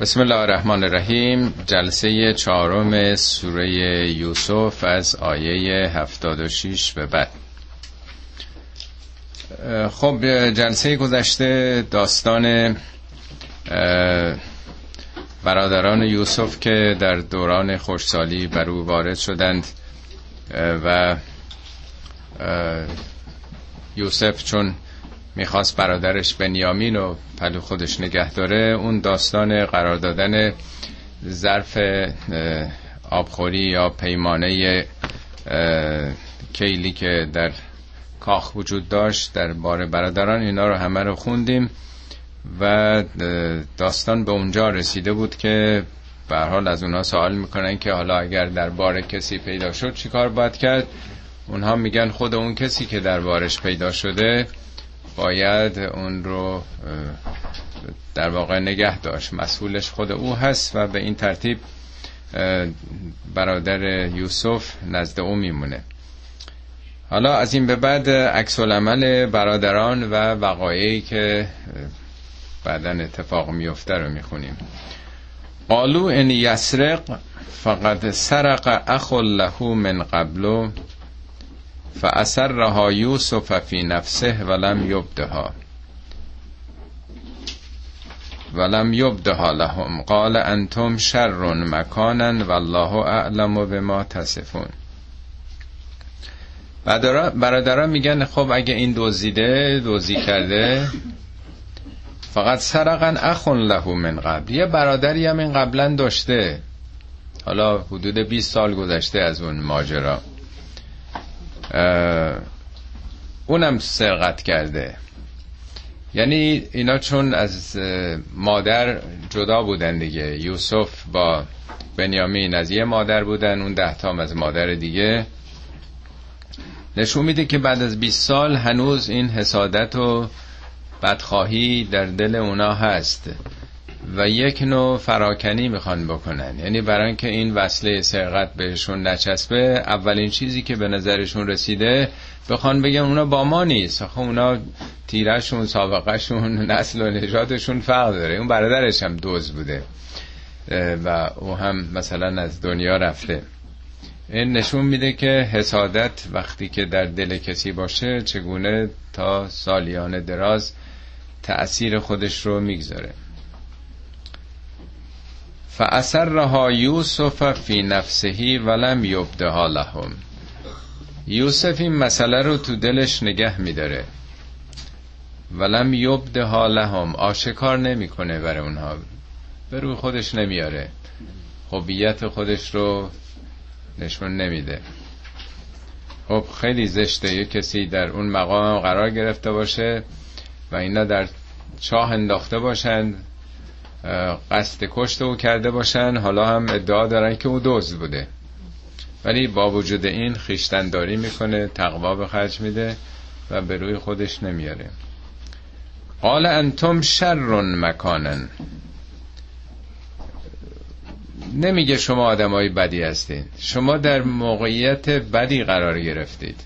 بسم الله الرحمن الرحیم. جلسه چهارم سوره یوسف از آیه 76 به بعد. خب جلسه گذشته داستان برادران یوسف که در دوران خوشسالی بر او وارد شدند و یوسف چون می‌خواست برادرش بنیامین و پلو خودش نگه داره. اون داستان قرار دادن ظرف آبخوری یا پیمانه کیلی که در کاخ وجود داشت در بار برادران اینا رو همه رو خوندیم و داستان به اونجا رسیده بود که به حال از اونها سوال می‌کنن که حالا اگر در بار کسی پیدا شد چیکار باید کرد؟ اونها میگن خود اون کسی که در بارش پیدا شده باید اون رو در واقع نگه داشت. مسئولش خود او هست و به این ترتیب برادر یوسف نزد او میمونه. حالا از این به بعد عکس العمل برادران و وقایعی که بعدا اتفاق میفته رو می‌خونیم. قالو ان یسرق فقد سرق اخ له من قبلو. فأسرها یوسف فی نفسه ولم یبدها. ولم یبدها لهم. قال انتم شر مکانا والله اعلم بما تصفون. برادران میگن خب اگه این دزدیده دوزی کرده فقط سرقن اخون له من قبل. یه برادری هم این قبلا داشته. حالا حدود 20 سال گذشته از اون ماجرا. اونم سرقت کرده. یعنی اینا چون از مادر جدا بودن دیگه. یوسف با بنیامین از یه مادر بودن اون ده تام از مادر دیگه. نشون میده که بعد از 20 سال هنوز این حسادت و بدخواهی در دل اونا هست. و یک نوع فراکنی می‌خوان بکنن. یعنی برای اینکه این وصله سرقت بهشون نچسبه اولین چیزی که به نظرشون رسیده بخوان بگن اونا با ما نیست. آخه اونا تیرشون سابقهشون نسل و نجاتشون فرق داره. اون برادرش هم دوز بوده. و او هم مثلا از دنیا رفته. این نشون میده که حسادت وقتی که در دل کسی باشه چگونه تا سالیان دراز تأثیر خودش رو می‌گذاره. فاثرها یوسف فی نفسهی ولم یبدها لهم. یوسف این مسئله رو تو دلش نگه میداره. ولم یبدها لهم. آشکار نمی‌کنه برای اونها. به روی خودش نمیاره خوبیت خودش رو نشون نمیده. خب خیلی زشته. یه کسی در اون مقام قرار گرفته باشه و اینا در چاه انداخته باشند. قصد کشت او کرده باشن. حالا هم ادعا دارن که او دزد بوده. ولی با وجود این خیشتنداری می‌کنه تقوا به خرج میده و به روی خودش نمیاره قال انتم شر مکانن نمیگه شما آدمای بدی هستید. شما در موقعیت بدی قرار گرفتید.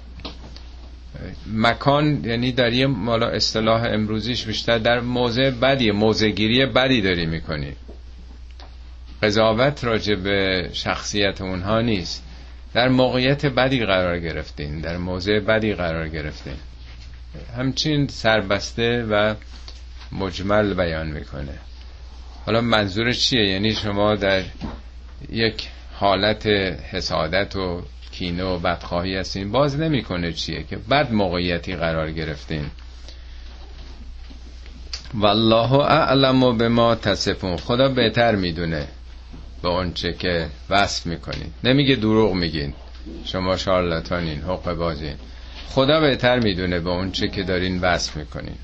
مکان یعنی در یه مالا اصطلاح امروزیش بیشتر در موضع بدی موضع گیری بدی داری می‌کنی. قضاوت راجع به شخصیت اونها نیست. در موقعیت بدی قرار گرفتین در موضع بدی قرار گرفتین. همچین سربسته و مجمل بیان می‌کنه. حالا منظور چیه؟ یعنی شما در یک حالت حسادت و کینه و بدخواهی هستین باز نمی‌کنه چیه که بد موقعیتی قرار گرفتین والله اعلم به ما تصفون. خدا بهتر می‌دونه به اونچه که وصف می‌کنین نمیگه دروغ میگین. شما شارلاتانین حق بازین. خدا بهتر می‌دونه به اونچه که دارین وصف می‌کنین.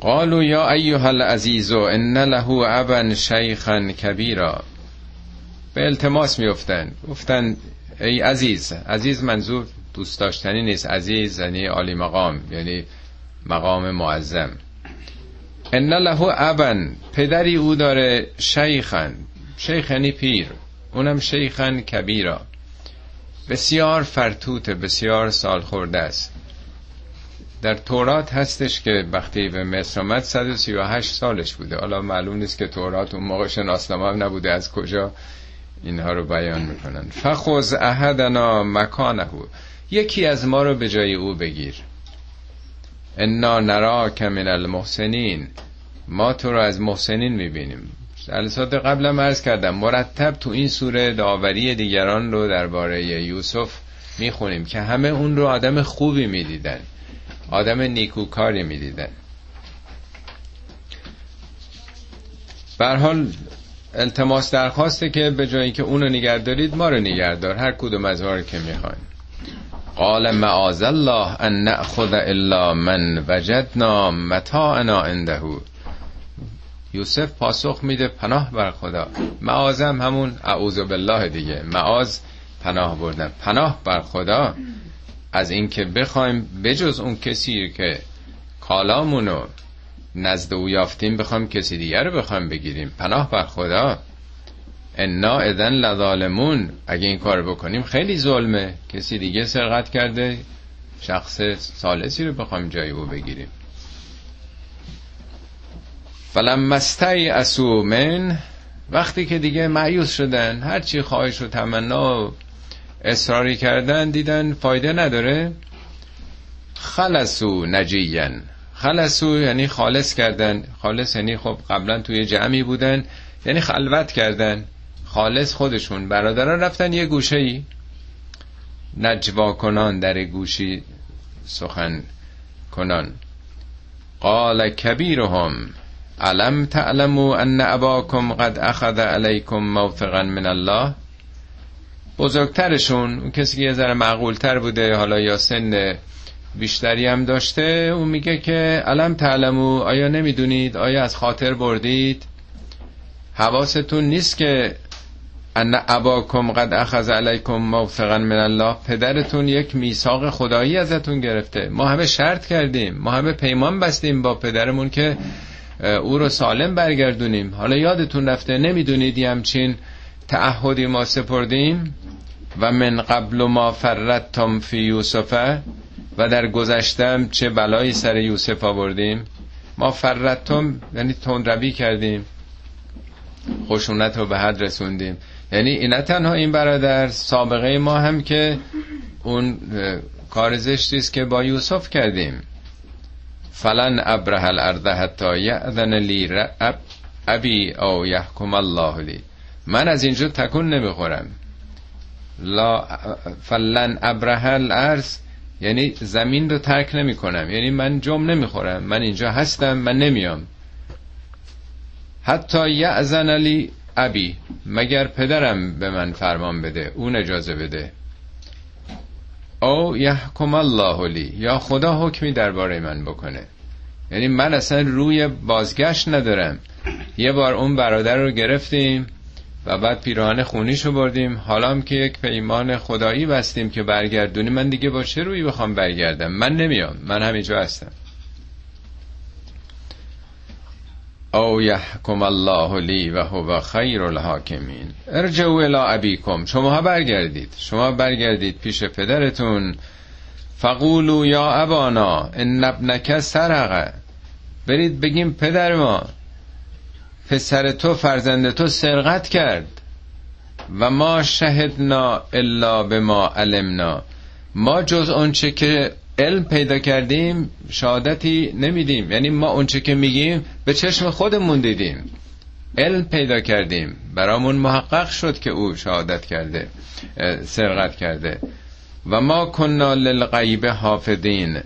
قالوا یا ایها العزیز ان له ابا شیخا کبیرا. به التماس میفتن گفتن ای عزیز عزیز منظور دوست داشتنی نیست. عزیز یعنی عالی مقام یعنی مقام معظم. ان له ابا پدری او داره شیخن. شیخ یعنی پیر اونم شیخن کبیرا. بسیار فرتوت بسیار سال خورده است. در تورات هستش که وقتی به مصر آمد 138 سالش بوده. حالا معلوم نیست که تورات اون موقع شناسنامه نبوده. از کجا اینها رو بیان می‌کنن. فخوز احدنا مکانه. یکی از ما رو به جای او بگیر. انا نرا من المحسنین. ما تو رو از محسنین می‌بینیم. جلسات قبلا عرض کردم مرتب تو این سوره داوری دیگران رو درباره یوسف می‌خونیم که همه اون رو آدم خوبی می‌دیدن. آدم نیکوکاری می‌دیدن. حال التماس درخواسته که به جایی که اونو نگه دارید ما رو نگهدار هر کدوم از که می‌خواین. قال معاذ الله ان ناخذ الا من وجدنا متاعنا عنده. یوسف پاسخ میده پناه بر خدا. معاذم همون اعوذ بالله دیگه. معاذ پناه بردن. پناه بر خدا از اینکه بخوایم بجز اون کسی که کالامونو نزد او یافتیم بخوایم کسی دیگر رو بخوایم بگیریم. پناه بر خدا. انا ادن لظالمون. اگه این کار بکنیم خیلی ظلمه. کسی دیگه سرقت کرده شخص سالسی رو بخوایم جای او بگیریم. فلم مستی اسو من وقتی که دیگه معیوس شدن هرچی خواهش و تمنا و اصراری کردن دیدن فایده نداره. خلصو نجیین خلصو یعنی خالص کردن. خالص یعنی خب قبلا توی جمعی بودن. یعنی خلوت کردن. خالص خودشون. برادران رفتن یه گوشه ای نجوا کنان در گوشی سخن کنان. قال کبیرهم علم تعلمو ان اباکم قد اخذ علیکم موثقا من الله؟ بزرگترشون اون کسی که یه ذره معقولتر بوده حالا یا سن بیشتری هم داشته اون میگه که علم تعلمو آیا نمی‌دونید؟ آیا از خاطر بردید؟ حواستون نیست که ان اباکم قد اخذ علیکم موثقا من الله. پدرتون یک میثاق خدایی ازتون گرفته. ما همه شرط کردیم. ما همه پیمان بستیم با پدرمون که او رو سالم برگردونیم. حالا یادتون رفته نمی‌دونید همچین تعهدی ما سپردیم؟ و من قبل ما فرتم فی یوسفه. و در گذشتم چه بلایی سر یوسف آوردیم؟ ما فرتم یعنی تندروی کردیم. خشونت رو به حد رسوندیم. یعنی این تنها این برادر سابقه ما هم که اون کار زشتی است که با یوسف کردیم. فلن ابره الارض حتی یأذن لی اب ابی او یحکم الله لی. من از اینجا تکون نمی‌خورم. لا فلن ابره الارض یعنی زمین رو ترک نمی کنم یعنی من جم نمی‌خورم. من اینجا هستم من نمیام. حتی یعزن لی ابی مگر پدرم به من فرمان بده اون اجازه بده. او یحکم الله لی یا خدا حکمی درباره من بکنه. یعنی من اصلا روی بازگشت ندارم. یه بار اون برادر رو گرفتیم. و بعد پیراهن خونیشو بردیم. حالا هم که یک پیمان خدایی بستیم که برگردونی. من دیگه با چه روی بخوام برگردم؟ من نمیام. من همینجا هستم. او یحکم الله لی و هو خیر الحاکمین. ارجعوا الی ابیکم. شما برگردید. شما برگردید پیش پدرتون. فقولو یا ابانا ان ابنک سرقه. برید بگیم پدر ما. پسر تو فرزند تو سرقت کرد. و ما شهدنا الا به ما علمنا. ما جز اونچه که علم پیدا کردیم شهادتی نمیدیم. یعنی ما اونچه که میگیم به چشم خودمون دیدیم. علم پیدا کردیم. برامون محقق شد که او شهادت کرده سرقت کرده. و ما کننا للغیب حافظین.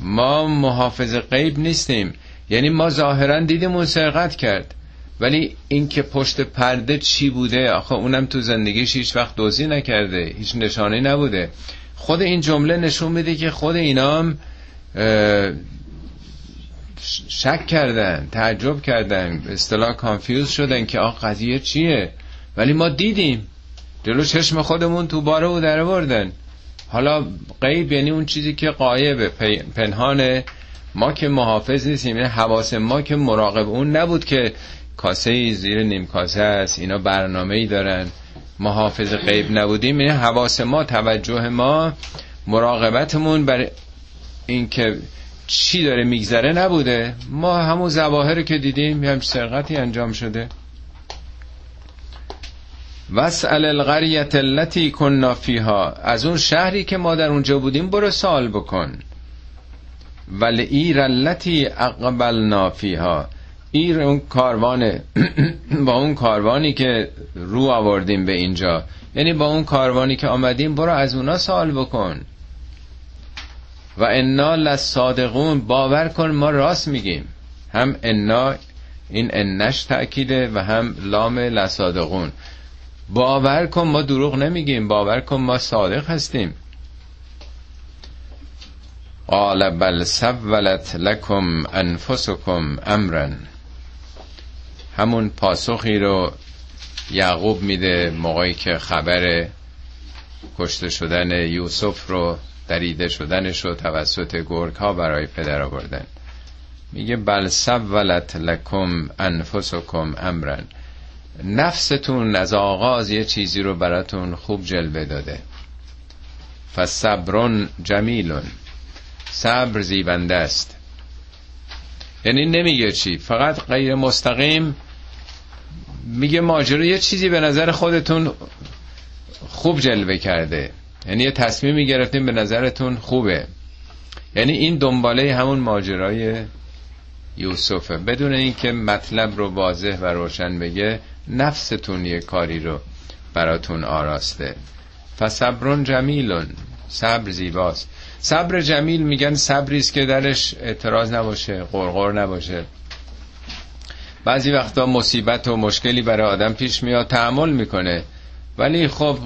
ما محافظ غیب نیستیم. یعنی ما ظاهرا دیدیم اون سرقت کرد. ولی اینکه پشت پرده چی بوده آخه اونم تو زندگیش هیچ وقت دوزی نکرده هیچ نشانه نبوده. خود این جمله نشون میده که خود اینام شک کردن تعجب کردن اصطلاح کانفیوز شدن که آخ قضیه چیه؟ ولی ما دیدیم. جلو چشم خودمون تو باره و در بردن حالا غیب یعنی اون چیزی که قایبه پنهانه. ما که محافظ نیستیم یعنی حواس ما که مراقب اون نبود که کاسه زیر نیم کاسه است اینا برنامه ای دارن محافظ غیب نبودیم یعنی حواس ما توجه ما مراقبتمون بر اینکه چی داره میگذره نبوده. ما همون زواهر که دیدیم هم سرقتی انجام شده. واسأل القرية التي كنا فيها از اون شهری که ما در اونجا بودیم برو سوال بکن. والعير التي أقبلنا فيها عیر اون کاروان با اون کاروانی که رو آوردیم به اینجا. یعنی با اون کاروانی که آمدیم برو از اونا سوال بکن. وإنا لصادقون باور کن ما راست میگیم. همانا این انش تأکیده و هم لام لصادقون. باور کن ما دروغ نمیگیم باور کن ما صادق هستیم. قال بل سولت لکم انفسکم امرا همون پاسخی رو یعقوب میده موقعی که خبر کشته شدن یوسف رو دریده شدنش رو توسط گرگ ها برای پدر آوردن. میگه بل سولت لکم انفسکم امرن. نفستون از آغاز یه چیزی رو براتون خوب جلوه داده. فصبرون جمیلون. صبر زیبنده است. یعنی نمیگه چی؟ فقط غیر مستقیم میگه ماجرا یه چیزی به نظر خودتون خوب جلوه کرده. یعنی یه تصمیمی گرفتیم به نظرتون خوبه. یعنی این دنباله همون ماجرای یوسفه. بدون اینکه مطلب رو واضح و روشن بگه نفستون یه کاری رو براتون آراسته. فصبرون جمیلون. صبر زیباست. صبر جمیل میگن صبری است که درش اعتراض نباشه قرقر نباشه. بعضی وقتا مصیبت و مشکلی برای آدم پیش میاد تحمل می‌کنه. ولی خب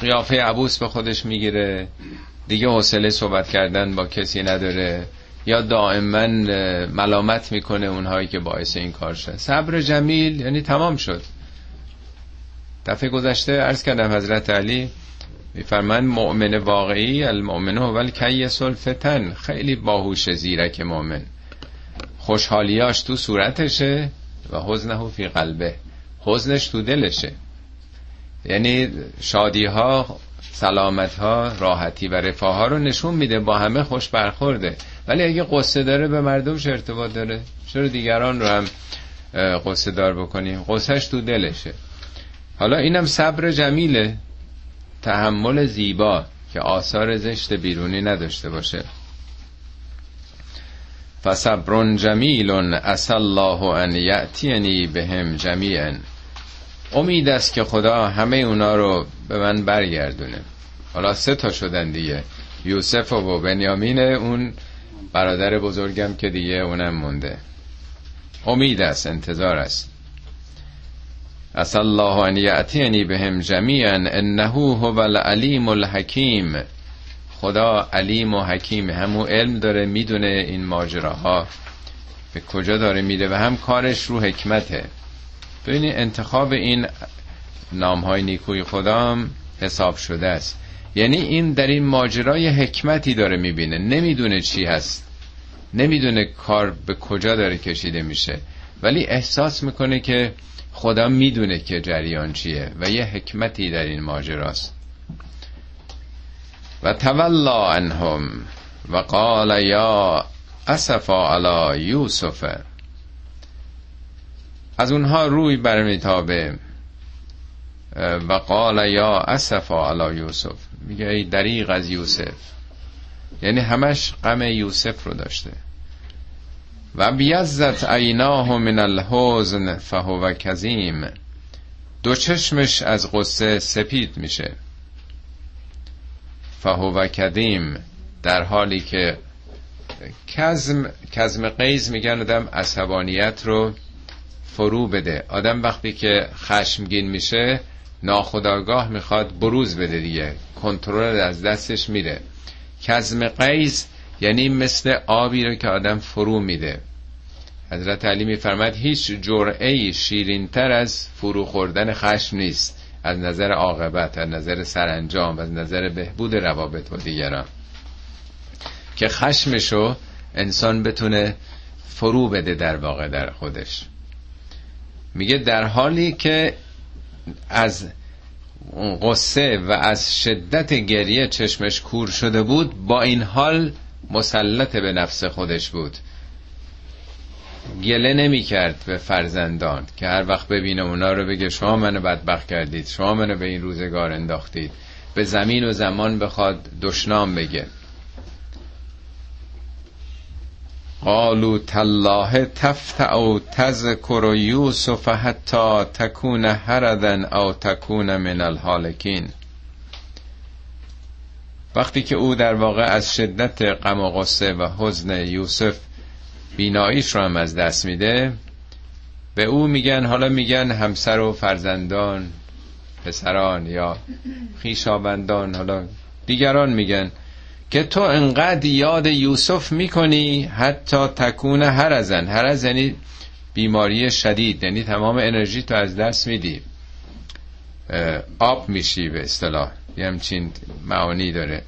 قیافه عبوس به خودش می‌گیره. دیگه حوصله صحبت کردن با کسی نداره. یا دائما ملامت می‌کنه اونهایی که باعث این کار شد. صبر جمیل یعنی تمام شد. دفعه گذشته عرض کردم حضرت علی میفرمند مؤمن واقعی المؤمن هو الکیس الفتن. خیلی باهوش زیرک مؤمن. خوشحالیاش تو صورتشه. و حزنه فی قلبه. حزنش تو دلشه. یعنی شادی ها سلامت ها راحتی و رفاه ها رو نشون میده با همه خوش برخورده. ولی اگه قصه داره به مردمش ارتباط داره. چرا دیگران رو هم قصه دار بکنیم قصهش تو دلشه. حالا اینم صبر جمیله. تحمل زیبا که آثار زشت بیرونی نداشته باشه. فصبر جمیل اصل الله ان یأتینی بهم جمیعا. امید است که خدا همه اونا رو به من برگردونه. حالا سه تا شدن دیگه. یوسف و بنیامین اون برادر بزرگم که دیگه اونم مونده. امید است انتظار است. اصل الله ان یأتینی بهم جمیعا انه هو العلیم الحکیم. خدا علیم و حکیم همو علم داره می‌دونه این ماجراها. به کجا داره میده و هم کارش رو حکمته. ببینید انتخاب این نام های نیکوی خدام حساب شده است. یعنی این در این ماجرای حکمتی داره می‌بینه. نمی‌دونه چی هست. نمی‌دونه کار به کجا داره کشیده میشه. ولی احساس می‌کنه که خدا می‌دونه که جریان چیه و یه حکمتی در این ماجراست. و تولا عنهم و قال یا اسفا علی یوسف. از اونها روی برمیتابه و قال یا اسفا علی یوسف. میگه ای دریغ از یوسف. یعنی همش غم یوسف رو داشته. و بیزت عیناه من الحزن فهو کظیم. دو چشمش از قصه سپید میشه. فهو کدیم در حالی که کزم کزم قیز میگن آدم عصبانیت رو فرو بده. آدم وقتی که خشمگین میشه ناخداگاه می‌خواد بروز بده دیگه. کنترل از دستش میره. کزم قیز یعنی مثل آبی رو که آدم فرو میده. حضرت علی میفرماد هیچ جرعه شیرینتر از فرو خوردن خشم نیست. از نظر عاقبت از نظر سرانجام از نظر بهبود روابط با دیگران. که خشمشو انسان بتونه فرو بده در واقع در خودش. میگه در حالی که از قصه و از شدت گریه چشمش کور شده بود با این حال مسلط به نفس خودش بود. گله نمی کرد به فرزندان که هر وقت ببینه اونا رو بگه شما منو بدبخت کردید شما منو به این روزگار انداختید. به زمین و زمان بخواد دشنام بگه. قالو تالله تفتع او تذکر یوسف حتی تکون هردن او تکون من الحالکین وقتی که او در واقع از شدت غم و غصه و حزن یوسف بیناییش رو هم از دست میده. به او میگن حالا میگن همسر و فرزندان پسران یا خیشابندان حالا دیگران میگن که تو انقدر یاد یوسف می‌کنی حتی تکون هر ازن هر از یعنی بیماری شدید یعنی تمام انرژی تو از دست میدی. آب میشی به اصطلاح. یه همچین معانی داره.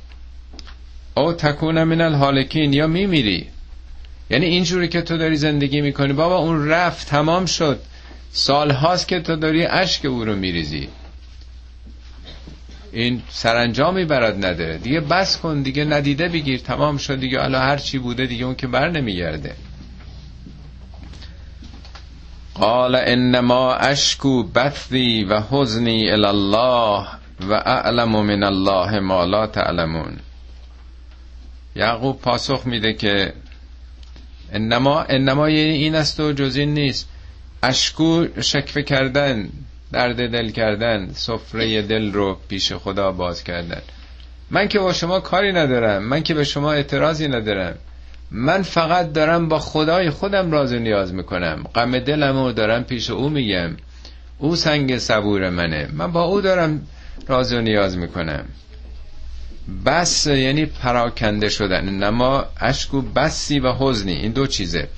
او تکون من الحالکین یا میمیری. یعنی اینجوری که تو داری زندگی می‌کنی. بابا اون رفت تمام شد. سال هاست که تو داری اشک او رو میریزی. این سرانجامی برات نداره. دیگه بس کن دیگه ندیده بگیر. تمام شد دیگه. حالا هر چی بوده دیگه اون که بر نمیگرده. قال انما اشکو بثی و حزنی الله و اعلم من الله ما لا تعلمون. یعقوب پاسخ میده که انما انما یعنی این است و جز این نیست. اشکو شکفه کردن درد دل کردن سفره دل رو پیش خدا باز کردن. من که با شما کاری ندارم من که به شما اعتراضی ندارم. من فقط دارم با خدای خودم راز و نیاز می‌کنم. غم دلم دارم پیش او میگم. او سنگ صبور منه. من با او دارم راز و نیاز می‌کنم. بس یعنی پراکنده شدن نما اشکو بسی و حزنی این دو چیزه.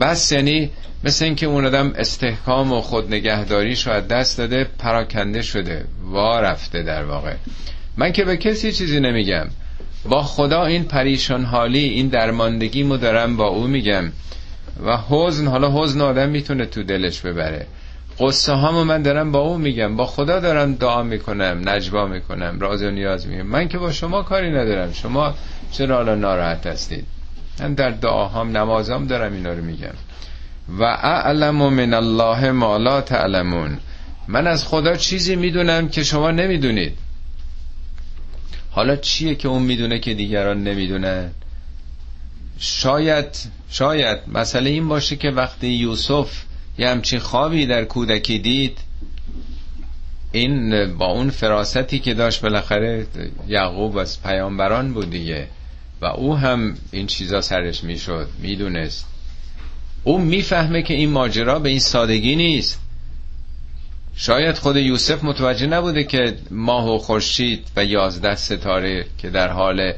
بس یعنی مثل اینکه اون آدم استحکام و خود نگهداریش رو از دست داده پراکنده شده وا رفته در واقع. من که به کسی چیزی نمیگم. با خدا این پریشان حالی این درماندگی مو دارم با او میگم. و حزن حالا حزن آدم می‌تونه تو دلش ببره. قصه هامو من دارم با او میگم با خدا دارم دعا می‌کنم نجوا می‌کنم راز و نیاز میگم. من که با شما کاری ندارم. شما چرا حالا ناراحت هستید؟ من در دعاهام نمازام دارم اینا رو میگم. و اعلم من الله ما لا تعلمون. من از خدا چیزی می‌دونم که شما نمی‌دونید. حالا چیه که اون می‌دونه که دیگران نمی‌دونن؟ شاید شاید مسئله این باشه که وقتی یوسف یه همچین خوابی در کودکی دید. این با اون فراستی که داشت بالاخره یعقوب از پیامبران بود دیگه. و او هم این چیزا سرش می‌شد می‌دونست. او می‌فهمه که این ماجرا به این سادگی نیست. شاید خود یوسف متوجه نبوده که ماه و خورشید و یازده ستاره که در حال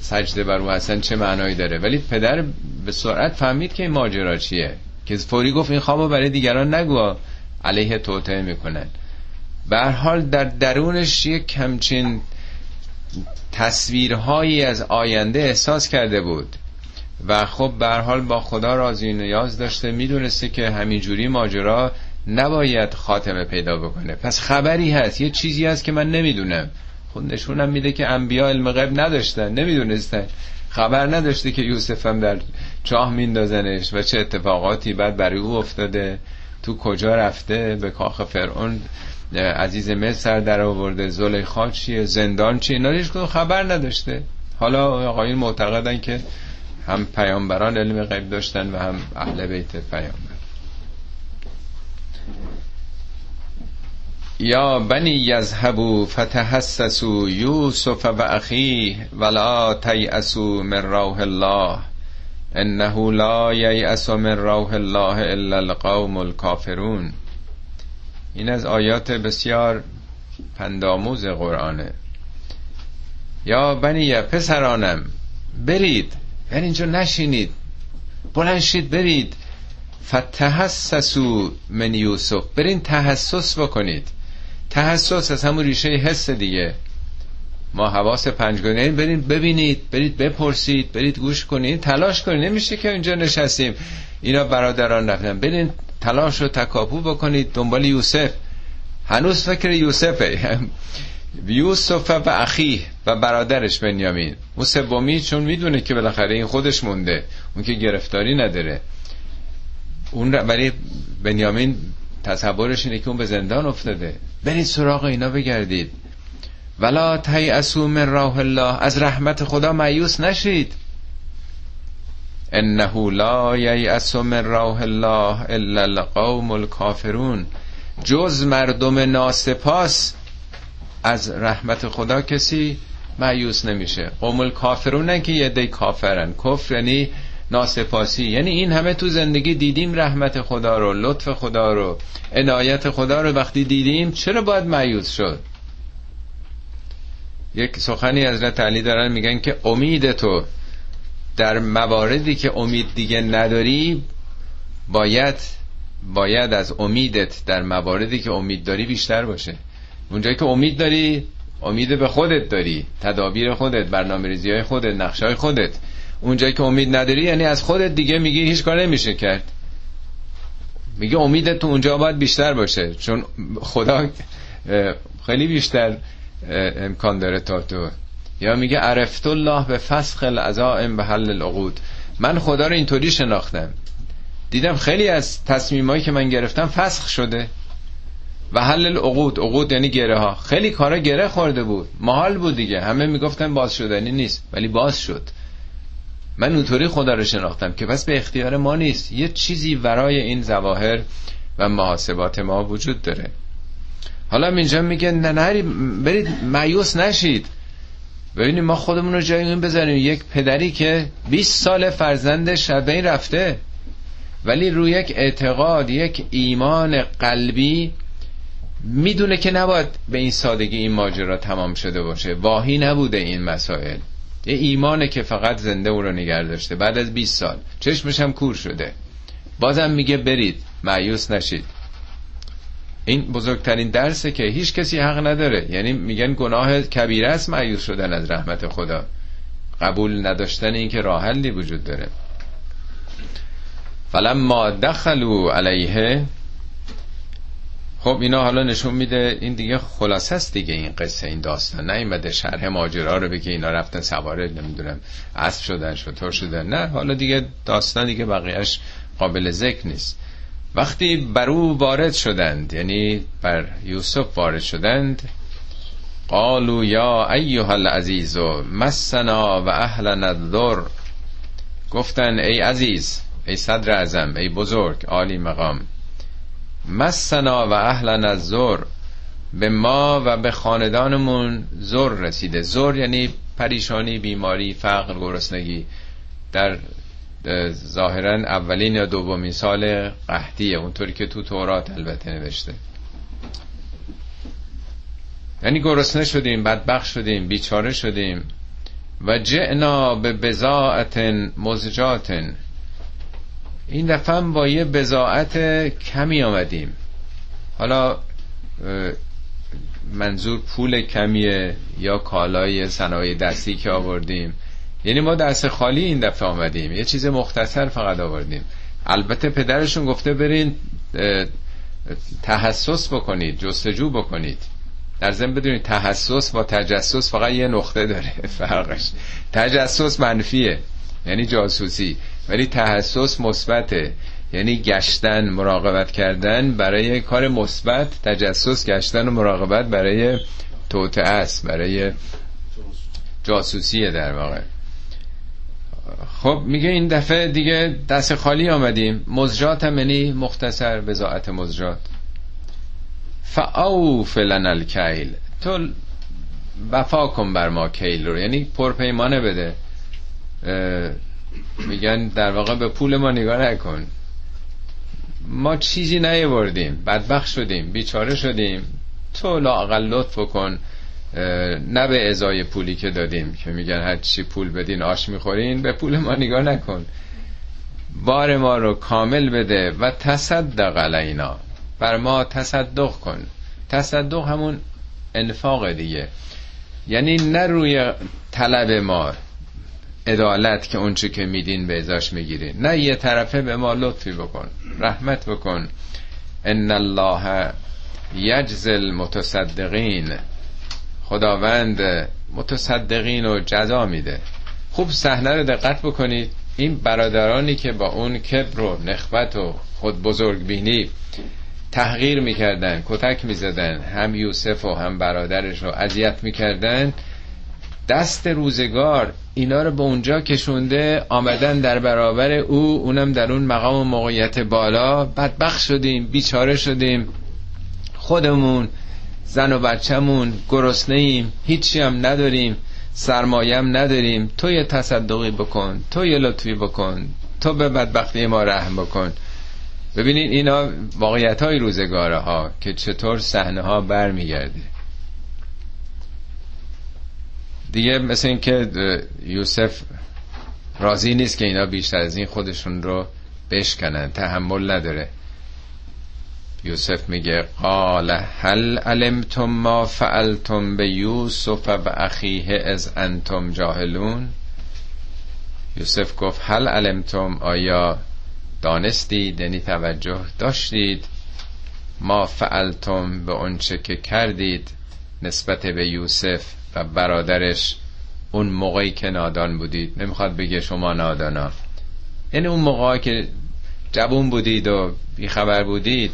سجده بر او هستن چه معنایی داره. ولی پدر به سرعت فهمید که این ماجرا چیه. که فوری گفت این خوابو برای دیگران نگو علیه توطعه می‌کنن. به حال در درونش یک کمچین تصویرهایی از آینده احساس کرده بود. و خب به حال با خدا راضی نیاز داشته می‌دونسته که همینجوری ماجرا نباید خاتمه پیدا بکنه. پس خبری هست یه چیزی هست که من نمی‌دونم. خود نشونم میده که انبیا علم غیب نداشتن نمی‌دونستن. خبر نداشته که یوسف هم در چاه میندازنش و چه اتفاقاتی بعد برای او افتاده تو کجا رفته به کاخ فرعون عزیز مصر در آورده زلیخا چیه زندان چیه؟ اینا هیچ خبر نداشته. حالا آقایون معتقدن که هم پیامبران علم غیب داشتن و هم اهل بیت پیامبر. یا بنی یذهبوا فتحسسوا یوسف و اخیه ولا تیأسوا من روح الله. انه لا ییأس من روح الله الا القوم الكافرون این از آیات بسیار پنداموز قرآنه. یا بنی پسرانم برید یعنی اینجا نشینید بلنشید برید. فتحسسو من یوسف برین تحسس بکنید. تحسس از همون ریشه حس دیگه. ما حواس پنجگانه برید ببینید برید بپرسید برید گوش کنید تلاش کنید. نمیشه که اینجا نشستیم. اینا برادران رفتن. برید تلاش رو تکاپو بکنید. دنبال یوسف. هنوز فکر یوسفه. یوسف و اخیه و برادرش بنیامین. اون سومی چون می‌دونه که بالاخره این خودش مونده. اون که گرفتاری نداره. اون ولی بنیامین تصورش اینه که اون به زندان افتاده. برید سراغ اینا بگردید. ولا تیأسوا من راه الله. از رحمت خدا مایوس نشید. انه لا ییأس من راه الله الا القوم الکافرون. جز مردم ناسپاس از رحمت خدا کسی معیوس نمیشه. قوم الکافرون که یه دی کافرن. کفر یعنی ناسپاسی. یعنی این همه تو زندگی دیدیم رحمت خدا رو لطف خدا رو عنایت خدا رو. وقتی دیدیم چرا باید معیوس شد؟ یک سخنی از علی دارن میگن که امید تو در مواردی که امید دیگه نداری باید باید از امیدت در مواردی که امید داری بیشتر باشه. اونجایی که امید داری امید به خودت داری تدابیر خودت برنامه ریزی های خودت نقشه های خودت. اونجایی که امید نداری یعنی از خودت دیگه میگی هیچ کار نمیشه کرد. میگه امیدت تو اونجا باید بیشتر باشه. چون خدا خیلی بیشتر امکان داره تا تو. یا میگه عرفت الله به فسخ العزائم به حل العقود. من خدا رو اینطوری شناختم. دیدم خیلی از تصمیمایی که من گرفتم فسخ شده. و حل العقود. عقود یعنی گره ها. خیلی کارا گره خورده بود. محال بود دیگه. همه می‌گفتن باز شدنی نیست. ولی باز شد. من اونطوری خدا رو شناختم که پس به اختیار ما نیست. یه چیزی ورای این زواهر و محاسبات ما وجود داره. حالا اینجا میگه نه نری برید مایوس نشید. ببینید ما خودمون رو جای این بذاریم. یک پدری که 20 سال فرزندش شبه رفته ولی روی یک اعتقاد یک ایمان قلبی می‌دونه که نباید به این سادگی این ماجرا تمام شده باشه. واهی نبوده این مسائل. یه ایمانه که فقط زنده او رو نگر داشته. بعد از 20 سال. چشمش هم کور شده. بازم میگه برید. معیوس نشید. این بزرگترین درسه که هیچ کسی حق نداره. یعنی میگن گناه کبیره است معیوس شدن از رحمت خدا. قبول نداشتن این که راه حلی وجود داره. فلما دخلوا علیه خب اینا حالا نشون میده این دیگه خلاصه است دیگه این قصه این داستان. نیومده شرح ماجرا رو بگه اینا رفتن سواره نمی‌دونم اسب شدن شطور شدن. نه حالا دیگه داستان دیگه بقیهش قابل ذکر نیست. وقتی بر او وارد شدند یعنی بر یوسف وارد شدند قالو یا ایها العزیز مسنا و اهلنا الضر. گفتن ای عزیز ای صدر اعظم ای بزرگ عالی مقام مسنا و اهلنا الضر. به ما و به خاندانمون زر رسیده. زر یعنی پریشانی بیماری فقر گرسنگی. در ظاهرا اولین یا دومین سال قحطیه. اونطوری که تو تورات البته نوشته. یعنی گرسنه شدیم بدبخ شدیم بیچاره شدیم. و جعنا به بزاعت مزجات این دفعه با یه بزاعت کمی آمدیم. حالا منظور پول کمیه یا کالای صنایع دستی که آوردیم؟ یعنی ما دست خالی این دفعه آمدیم. یه چیز مختصر فقط آوردیم. البته پدرشون گفته برین تحسس بکنید جستجو بکنید. در ضمن بدونید تحسس با تجسس فقط یه نقطه داره فرقش. تجسس منفیه یعنی جاسوسی. ولی تحسس مثبته. یعنی گشتن مراقبت کردن برای کار مثبت تجسس گشتن و مراقبت برای توطعه است برای جاسوسیه در واقع. خب میگه این دفعه دیگه دست خالی آمدیم. مزجات هم یعنی مختصر بزاعت مزجات. فاو فلن الکیل تو وفا کن بر ما کیل رو. یعنی پرپیمانه بده. میگن در واقع به پول ما نگاه نکن. ما چیزی نیوردیم بدبخ شدیم. بیچاره شدیم. تو لاقل لطف کن. نه به ازای پولی که دادیم که میگن هر چی پول بدین آش می‌خورین به پول ما نگاه نکن. بار ما رو کامل بده و تصدق علینا. بر ما تصدق کن. تصدق همون انفاق دیگه. یعنی نه روی طلب ما عدالت که اونچه که میدین به ازاش می‌گیری. نه یه طرفه به ما لطفی بکن. رحمت بکن. ان الله یجزل متصدقین خداوند متصدقین و جزا میده. خوب صحنه رو دقت بکنید. این برادرانی که با اون کبر و نخبت و خود بزرگ بینی تحقیر می‌کردن کتک می‌زدن هم یوسف و هم برادرش رو اذیت می‌کردن. دست روزگار اینا رو به اونجا کشونده آمدن در برابر او اونم در اون مقام و موقعیت بالا. بدبخ شدیم بیچاره شدیم. خودمون زن و بچهمون گرسنه ایم هیچی هم نداریم سرمایم نداریم. تو یه تصدقی بکن تو یه لطفی بکن تو به بدبختی ما رحم بکن. ببینید اینا واقعیت های روزگاره ها که چطور صحنه ها برمیگرده. دیگه مثل اینکه یوسف راضی نیست که اینا بیشتر از این خودشون رو بشکنن تحمل نداره. یوسف میگه قال هل علمتم ما فعلتم به یوسف و اخیه از انتم جاهلون؟ یوسف گفت هل علمتم؟ آیا دانستید؟ یعنی توجه داشتید؟ ما فعلتم به اونچه که کردید نسبت به یوسف و برادرش اون موقعی که نادان بودید. نمی‌خواد بگه شما نادانا. یعنی اون موقعی که جوون بودید و بیخبر بودید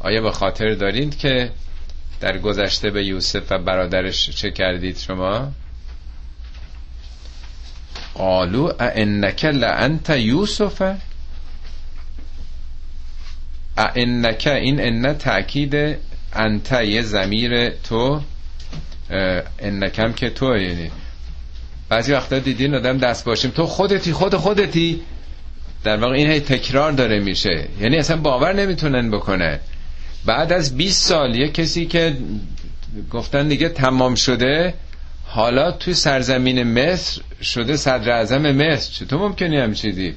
آیا به خاطر دارید که در گذشته به یوسف و برادرش چه کردید شما؟ قالو انک لانت یوسف؟ انک این ان تاکید انت یه زمیر تو انکم که تو یعنی بعضی وقتا دیدین آدم دست باشیم. تو خودتی خود خودتی. در واقع این هی تکرار داره میشه. یعنی اصلا باور نمی‌تونن بکنه بعد از 20 سال یه کسی که گفتن دیگه تمام شده حالا توی سرزمین مصر شده صدر اعظم مصر. چطور ممکنی هم چیدی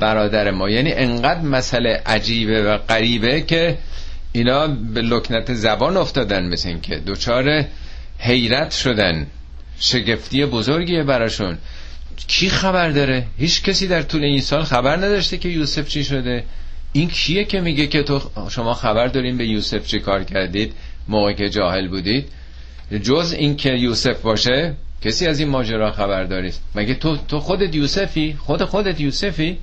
برادر ما. یعنی انقدر مسئله عجیبه و غریبه که اینا به لکنت زبان افتادن مثل این که دوچار حیرت شدن. شگفتی بزرگیه براشون. کی خبر داره؟ هیچ کسی در طول این سال خبر نداشته که یوسف چی شده. این کیه که میگه که تو شما خبر دارین به یوسف چی کار کردید؟ موقع که جاهل بودید. جز این که یوسف باشه کسی از این ماجرا خبر دارید مگه تو تو خودت یوسفی؟ خود خودت یوسفی؟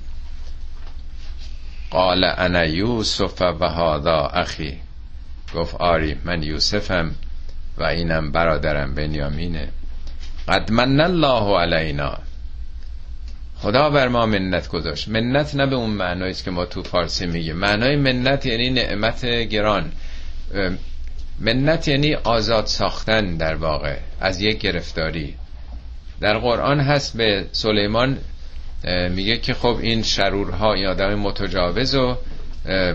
قال انا یوسف و هادا اخی. گفت آری من یوسفم و اینم برادرم بنیامینه. قد من الله علینا. خدا بر ما منت گذاشت. منت نه به اون معنایی که ما تو فارسی میگه معنای منت یعنی نعمت گران. منت یعنی آزاد ساختن در واقع از یک گرفتاری. در قرآن هست به سلیمان میگه که خب این شرورها این آدم متجاوز و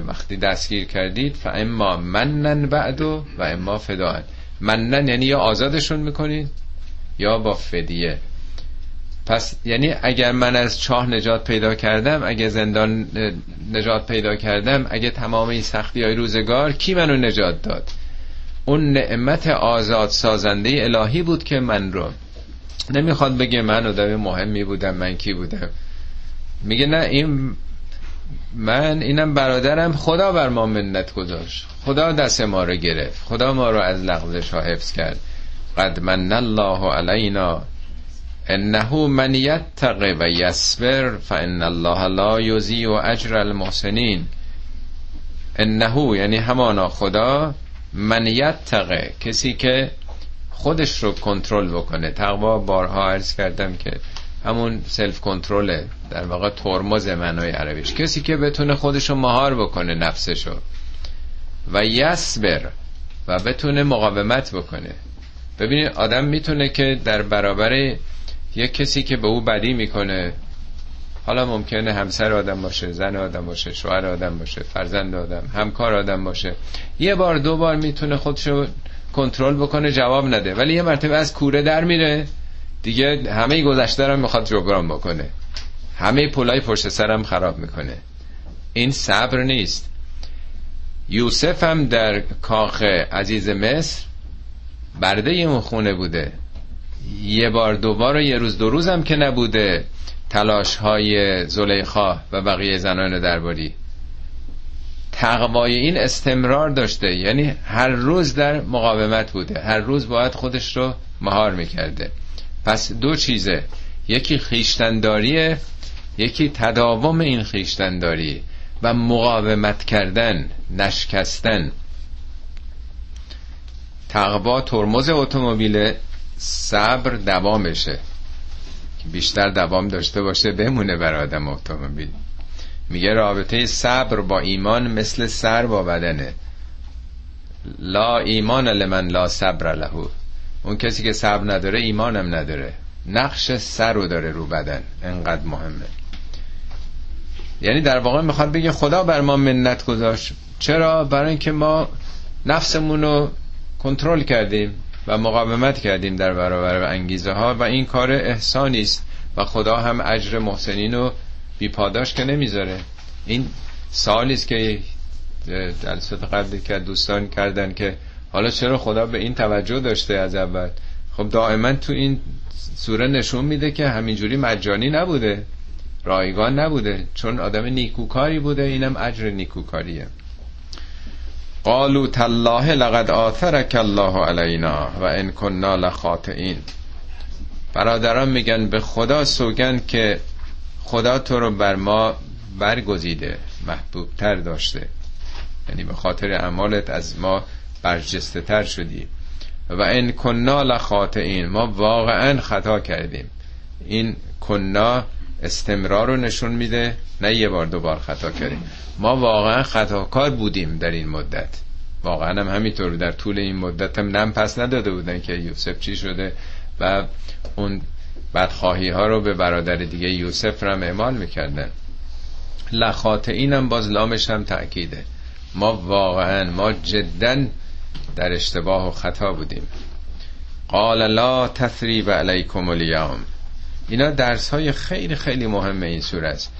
وقتی دستگیر کردید فاما منن بعدو و اما فدان منن یعنی یا آزادشون می‌کنید یا با فدیه. پس یعنی اگر من از چاه نجات پیدا کردم اگه زندان نجات پیدا کردم اگه تمام این سختی های روزگار کی منو نجات داد؟ اون نعمت آزاد سازنده الهی بود که من رو. نمی‌خواد بگه من آدم مهمی بودم من کی بودم. میگه نه این من اینم برادرم خدا بر ما منت گذاشت. خدا دست ما رو گرفت. خدا ما رو از لغزش ها حفظ کرد. قد من الله علینا. انه من یتق و یصبر فان الله لا یضیع اجر المحسنین. انه یعنی همانا خدا من یتقه کسی که خودش رو کنترل بکنه. تقوا بارها عرض کردم که همون سلف کنترله در واقع ترمز معنای عربیش. کسی که بتونه خودش رو مهار بکنه نفسشو و یسبر و بتونه مقاومت بکنه. ببینید آدم می‌تونه که در برابر یک کسی که به او بدی می‌کنه حالا ممکنه همسر آدم باشه زن آدم باشه شوهر آدم باشه فرزند آدم همکار آدم باشه یه بار دو بار می‌تونه خودشو کنترل بکنه جواب نده. ولی یه مرتبه از کوره در میره. دیگه همه گذشته رو می‌خواد جبران بکنه. همه پولای پشت سرم خراب می‌کنه. این صبر نیست. یوسف هم در کاخ عزیز مصر برده اون خونه بوده. یه بار دوبار و یه روز دو روز هم که نبوده تلاش های زلیخا و بقیه زنان درباری. تقوای این استمرار داشته یعنی هر روز در مقاومت بوده هر روز باید خودش رو مهار می‌کرده. پس دو چیزه یکی خیشتنداریه یکی تداوم این خیشتنداری و مقاومت کردن نشکستن. تقوا ترمز اتومبیل صبر دوامشه که بیشتر دوام داشته باشه بمونه بر آدم اتومبیل. میگه رابطه صبر با ایمان مثل سر با بدنه. لا ایمان لمن لا صبر لهو اون کسی که صبر نداره ایمانم نداره. نقش سر رو داره رو بدن. انقدر مهمه. یعنی در واقع می‌خواد بگه خدا بر ما منت گذاشت. چرا؟ برای اینکه ما نفسمون رو کنترل کردیم. و مقاومت کردیم در برابر انگیزه ها و این کار احسانی است و خدا هم اجر محسنین رو بیپاداش که نمی‌ذاره. این سالی است که جلسات قبل که دوستان کردن که حالا چرا خدا به این توجه داشته از اول؟ خب دائما تو این سوره نشون میده که همینجوری مجانی نبوده رایگان نبوده چون آدم نیکوکاری بوده اینم اجر نیکوکاریه. قالو تالله لقد آثرک الله علینا و ان کننا لخاطئین. برادران میگن به خدا سوگن که خدا تو رو بر ما برگزیده محبوب تر داشته. یعنی به خاطر اعمالت از ما برجسته تر شدی. و ان کننا لخاطئین. ما واقعا خطا کردیم. این کننا استمرار رو نشون میده نه یه بار دوبار خطا کردیم. ما واقعا خطاکار بودیم در این مدت. واقعا هم همینطور در طول این مدت هم نم پس نداده بودن که یوسف چی شده و اون بدخواهی ها رو به برادر دیگه یوسف رو هم اعمال می‌کردن. لخاطه اینم باز لامش هم تأکیده. ما واقعا ما جدا در اشتباه و خطا بودیم. قال لا تثریب علیکم الیوم. اینا درس های خیلی خیلی مهمه این سوره است.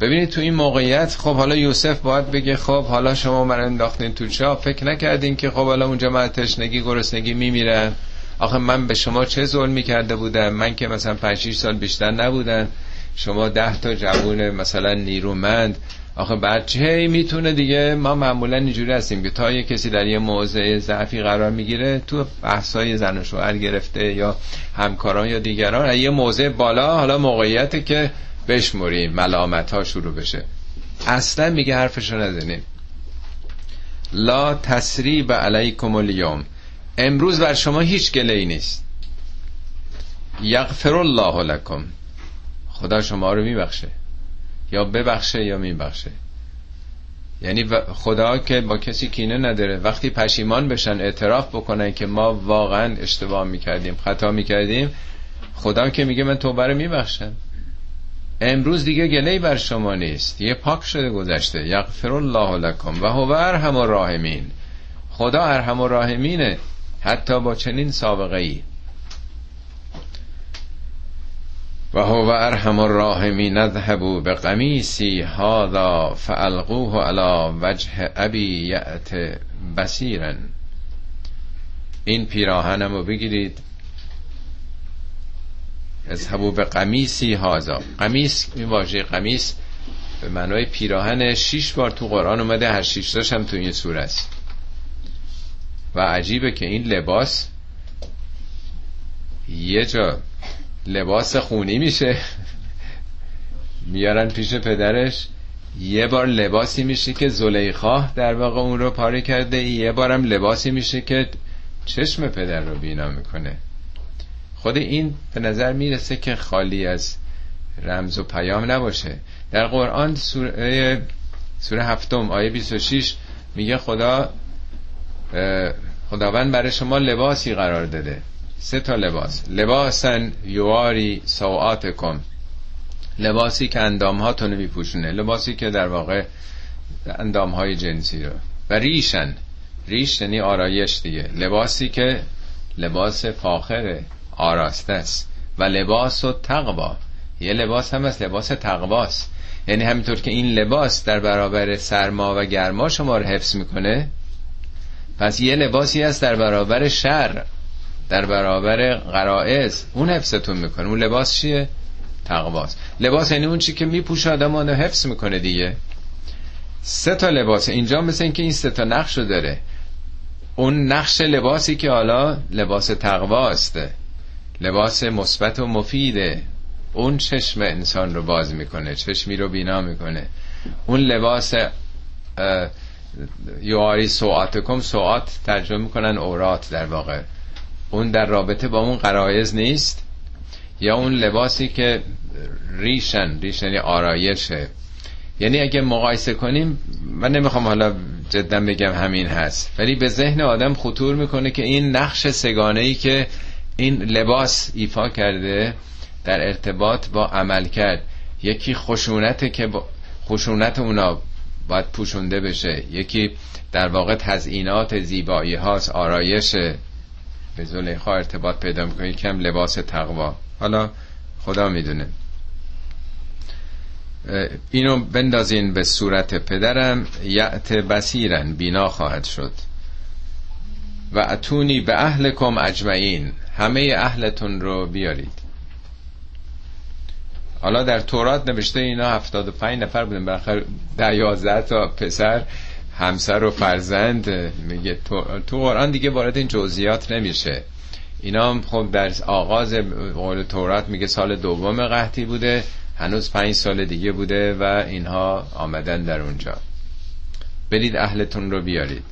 ببینید تو این موقعیت خب حالا یوسف باید بگه خب حالا شما من انداختین تو چا فکر نکردین که خب حالا اونجا من تشنگی گرسنگی میمیرم آخه من به شما چه ظلمی کرده بودم؟ من که مثلا 5 سال بیشتر نبودن شما ده تا جوون مثلا نیرومند. آخه بچه می‌تونه دیگه؟ ما معمولا اینجوری هستیم که تا یه کسی در یه موضع ضعفی قرار می‌گیره تو بحثای زن و شوهر گرفته یا همکاران یا دیگران یه موضع بالا حالا موقعیت که بشمریم ملامت ها شروع بشه. اصلا میگه حرفشو نزنیم لا تسریب علیکم الیوم. امروز بر شما هیچ گله ای نیست. یغفر الله لکم. خدا شما رو میبخشه. یا ببخشه یا میبخشه. یعنی خدا که با کسی کینه نداره. وقتی پشیمان بشن اعتراف بکنن که ما واقعا اشتباه می‌کردیم خطا می‌کردیم خدا که میگه من توبه رو میبخشم. امروز دیگه گله بر شما نیست. یه پاک شده گذشته. یغفر الله لکم و هو ارحم الراحمین. خدا ارحم الراحمینه. حتی با چنین سابقه ای و هو ارحم الراحمین. اذهبوا به قمیسی هذا فالقوه على وجه ابی یأت بصیرا. این پیراهنمو بگیرید. اذهبوا به قمیسی هازا قمیس این واژه قمیس به معنای پیراهن شیش بار تو قرآن اومده هر شیش هم تو این سوره است. و عجیبه که این لباس یه جا لباس خونی میشه. میارن پیش پدرش. یه بار لباسی میشه که زلیخا در واقع اون رو پاره کرده. یه بارم لباسی میشه که چشم پدر رو بینا می‌کنه. خود این به نظر می‌رسه که خالی از رمز و پیام نباشه. در قرآن سوره, سوره هفتم آیه 26 میگه خدا خداوند برای شما لباسی قرار داده. سه تا لباس. لباسن یواری کن لباسی که اندام هاتون میپوشونه. لباسی که در واقع اندام های جنسی رو. و ریشن. ریش یعنی آرایش دیگه. لباسی که لباس فاخره. آراسته است. و لباس و تقوا. یه لباس هم از لباس تقواست. یعنی همینطور که این لباس در برابر سرما و گرما شما رو حفظ می‌کنه پس یه لباسی هست در برابر شر در برابر غرائز. اون حفظتون می‌کنه. اون لباس چیه؟ تقواست. لباس یعنی اون چی که میپوشه آدم حفظ می‌کنه دیگه. سه تا لباس. اینجا مثل اینکه این سه تا نقش رو داره. اون نقش لباسی که حالا لباس تقواست. لباس مثبت و مفیده اون چشم انسان رو باز می‌کنه چشمی رو بینا می‌کنه. اون لباس یواری سوعاتکم سوعات ترجمه می‌کنن اورات در واقع. اون در رابطه با اون قرائز نیست. یا اون لباسی که ریشن ریشن یعنی آرایشه. یعنی اگه مقایسه کنیم من نمی‌خوام حالا جدا بگم همین هست. ولی به ذهن آدم خطور می‌کنه که این نقش سگانه ای که این لباس ایفا کرده در ارتباط با عمل کرد. یکی خشونت که با خشونت اونا باید پوشونده بشه. یکی در واقع تزئینات زیبایی هاست آرایش. به زلیخا ارتباط پیدا می‌کنه کم لباس تقوا. حالا خدا می‌دونه. اینو بندازین به صورت پدرم. یعت بسیرن بینا خواهد شد. و اتونی به اهلکم اجمعین. همه اهلتون رو بیارید. حالا در تورات نوشته اینا 75 نفر بودن. بالاخره در 11 تا پسر همسر و فرزند میگه تو قرآن دیگه وارد این جزئیات نمیشه. اینا هم خب در آغاز قول تورات میگه سال دوم قحطی بوده هنوز پنج سال دیگه بوده و اینها آمدن در اونجا. برید اهلتون رو بیارید.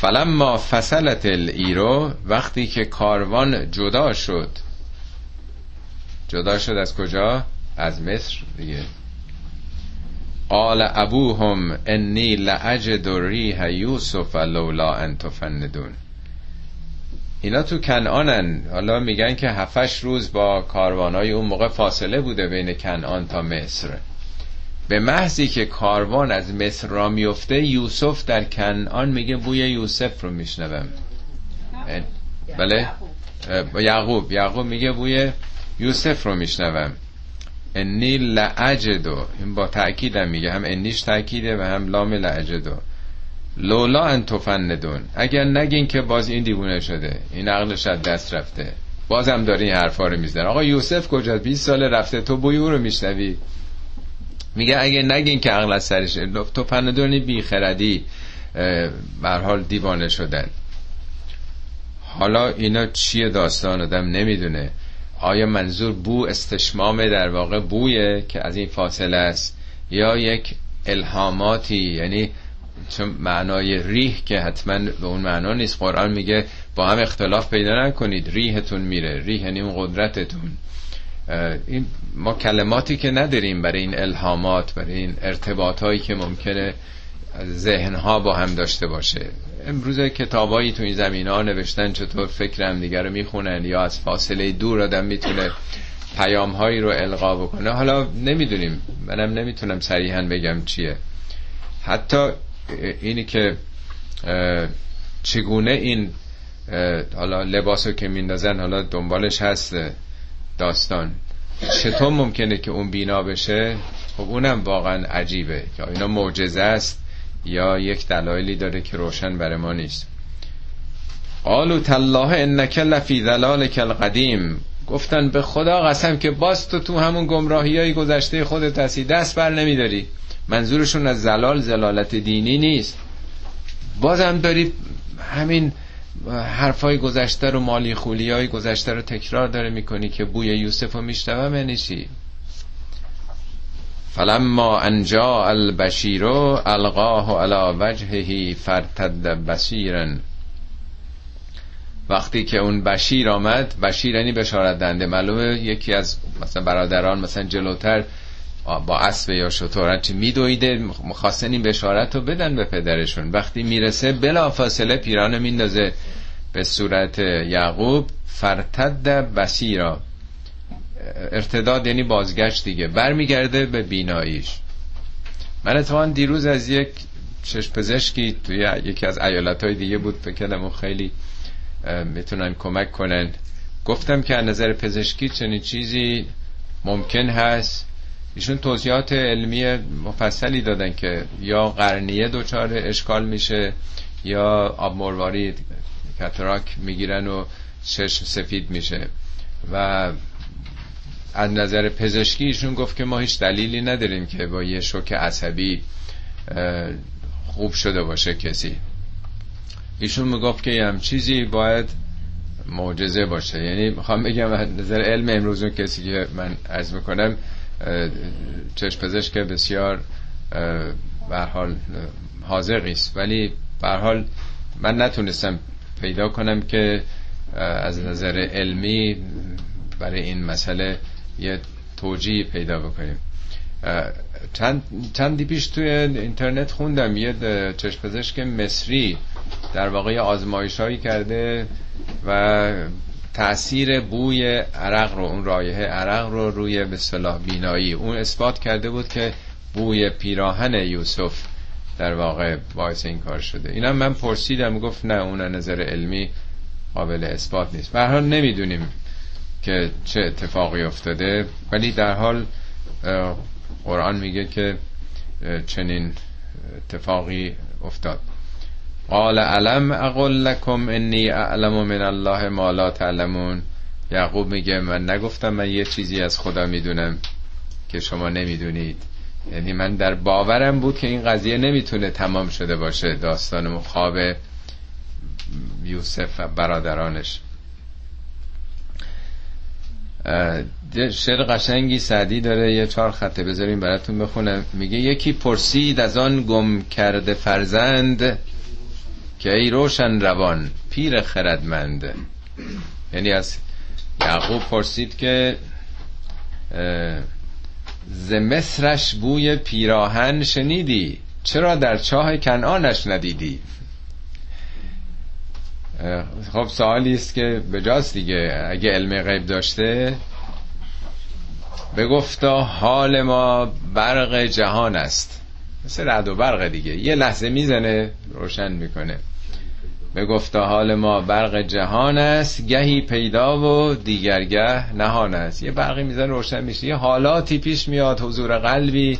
فلما فصلت ایرو وقتی که کاروان جدا شد. جدا شد از کجا؟ از مصر دیگه. قال ابوهم انی لعجد ریح یوسف لولا ان تفندون. اینا تو کنعانن. حالا میگن که هفتش روز با کاروانای اون موقع فاصله بوده بین کنعان تا مصر. به محضی که کاروان از مصر را میفته یوسف در کنعان میگه بوی یوسف رو میشنوم. بله؟ یعقوب. یعقوب میگه بوی یوسف رو میشنوم. انی لعجدو. این با تأکیدم میگه. هم انیش تأکیده و هم لام لعجدو. لولا ان تفندون. اگر نگین که باز این دیوونه شده. این عقلش از دست رفته. بازم داره این حرفا رو می‌زنه. آقا یوسف کجا 20 سال رفته. تو بوی او رو میشنوی. میگه اگه نگین که عقل از سرشه تفندونی بی خردی بر حال دیوانه شدن. حالا اینا چیه داستان؟ آدم نمی‌دونه. آیا منظور بو استشمام در واقع بویه که از این فاصله است؟ یا یک الهاماتی؟ یعنی چون معنای ریح که حتما به اون معنا نیست. قرآن میگه با هم اختلاف پیدا نکنید. ریحتون میره. ریح یعنی اون قدرتتون. این ما کلماتی که نداریم برای این الهامات برای این ارتباط هایی که ممکنه ذهن ها با هم داشته باشه. امروز کتابایی تو این زمین ها نوشتن چطور فکر هم دیگر رو می‌خونن یا از فاصله دور آدم می‌تونه پیام هایی رو القا بکنه. حالا نمی‌دونیم. منم نمی‌تونم صریحا بگم چیه. حتی اینی که چگونه این حالا لباسو که میندازن حالا دنبالش هست. داستان. چطور ممکنه که اون بینا بشه؟ خب اونم واقعا عجیبه یا اینا معجزه است یا یک دلایلی داره که روشن بر ما نیست. قالو تالله انک لفی ذلالک القدیم. گفتن به خدا قسم که باز تو تو همون گمراهی های گذشته خودت هستی دست بر نمیداری. منظورشون از زلال زلالت دینی نیست. بازم دارید همین حرفای گذشته رو مالی خولی های گذشته رو تکرار داره می‌کنی که بوی یوسف رو میشنوه یعنی چی فلما انجا البشیر القاه علی وجهه فرتد بصیرا وقتی که اون بشیر آمد بشیر یعنی بشارت دنده معلومه یکی از مثلا برادران مثلا جلوتر با اسب یا شطور چی میدویده مخواستن این بشارت رو بدن به پدرشون. وقتی می‌رسه بلا فاصله پیران میندازه به صورت یعقوب فرتد بسیرا ارتداد یعنی بازگشت دیگه. برمیگرده به بیناییش. من اتفاقا دیروز از یک چشم پزشکی توی یکی از ایالت های دیگه بود فکرم اون خیلی می‌تونن کمک کنن. گفتم که از نظر پزشکی چنین چیزی ممکن هست؟ ایشون توضیحات علمی مفصلی دادن که یا قرنیه دچار اشکال میشه یا آب مرواری کتراک می‌گیرن و چشم سفید میشه. و از نظر پزشکی ایشون گفت که ما هیچ دلیلی نداریم که با یه شوک عصبی خوب شده باشه کسی. ایشون می‌گفت که هم چیزی باید معجزه باشه. یعنی می‌خوام بگم از نظر علم امروز اون کسی که من عرض می‌کنم چشم پزشک بسیار حال حاضر نیست ولی حال من نتونستم پیدا کنم که از نظر علمی برای این مسئله یه توجیه پیدا بکنیم. چند چندی پیش توی اینترنت خوندم. یه چشم پزشک مصری در واقع آزمایش هایی کرده و تاثیر بوی عرق رو اون رایحه عرق رو روی به صلاح بینایی. اون اثبات کرده بود که بوی پیراهن یوسف در واقع باعث این کار شده. اینا من پرسیدم گفت نه اون نظر علمی قابل اثبات نیست. به حال نمی‌دونیم که چه اتفاقی افتاده ولی در حال قرآن میگه که چنین اتفاقی افتاد. قال علم اقول لكم انی اعلم من الله ما لا تعلمون؟ یعقوب میگه من نگفتم من یه چیزی از خدا می‌دونم که شما نمی‌دونید. یعنی من در باورم بود که این قضیه نمی‌تونه تمام شده باشه داستان خواب یوسف و برادرانش. شعر قشنگی سعدی داره یه چهار خطه بذاریم براتون بخونم. میگه یکی پرسید از آن گم کرده فرزند که ای روشن روان پیر خردمند. یعنی از یعقوب پرسید که ز مصرش بوی پیراهن شنیدی؟ چرا در چاه کنعانش ندیدی؟ خب سوالی است که بجاست دیگه. اگه علم غیب داشته بگفتا حال ما برق جهان است. مثل رد و برق دیگه. یه لحظه می‌زنه روشن می‌کنه. بگفتا حال ما برق جهان است گهی پیدا و دیگرگه نهان است. یه برقی می‌زنه روشن میشه. یه حالاتی پیش میاد حضور قلبی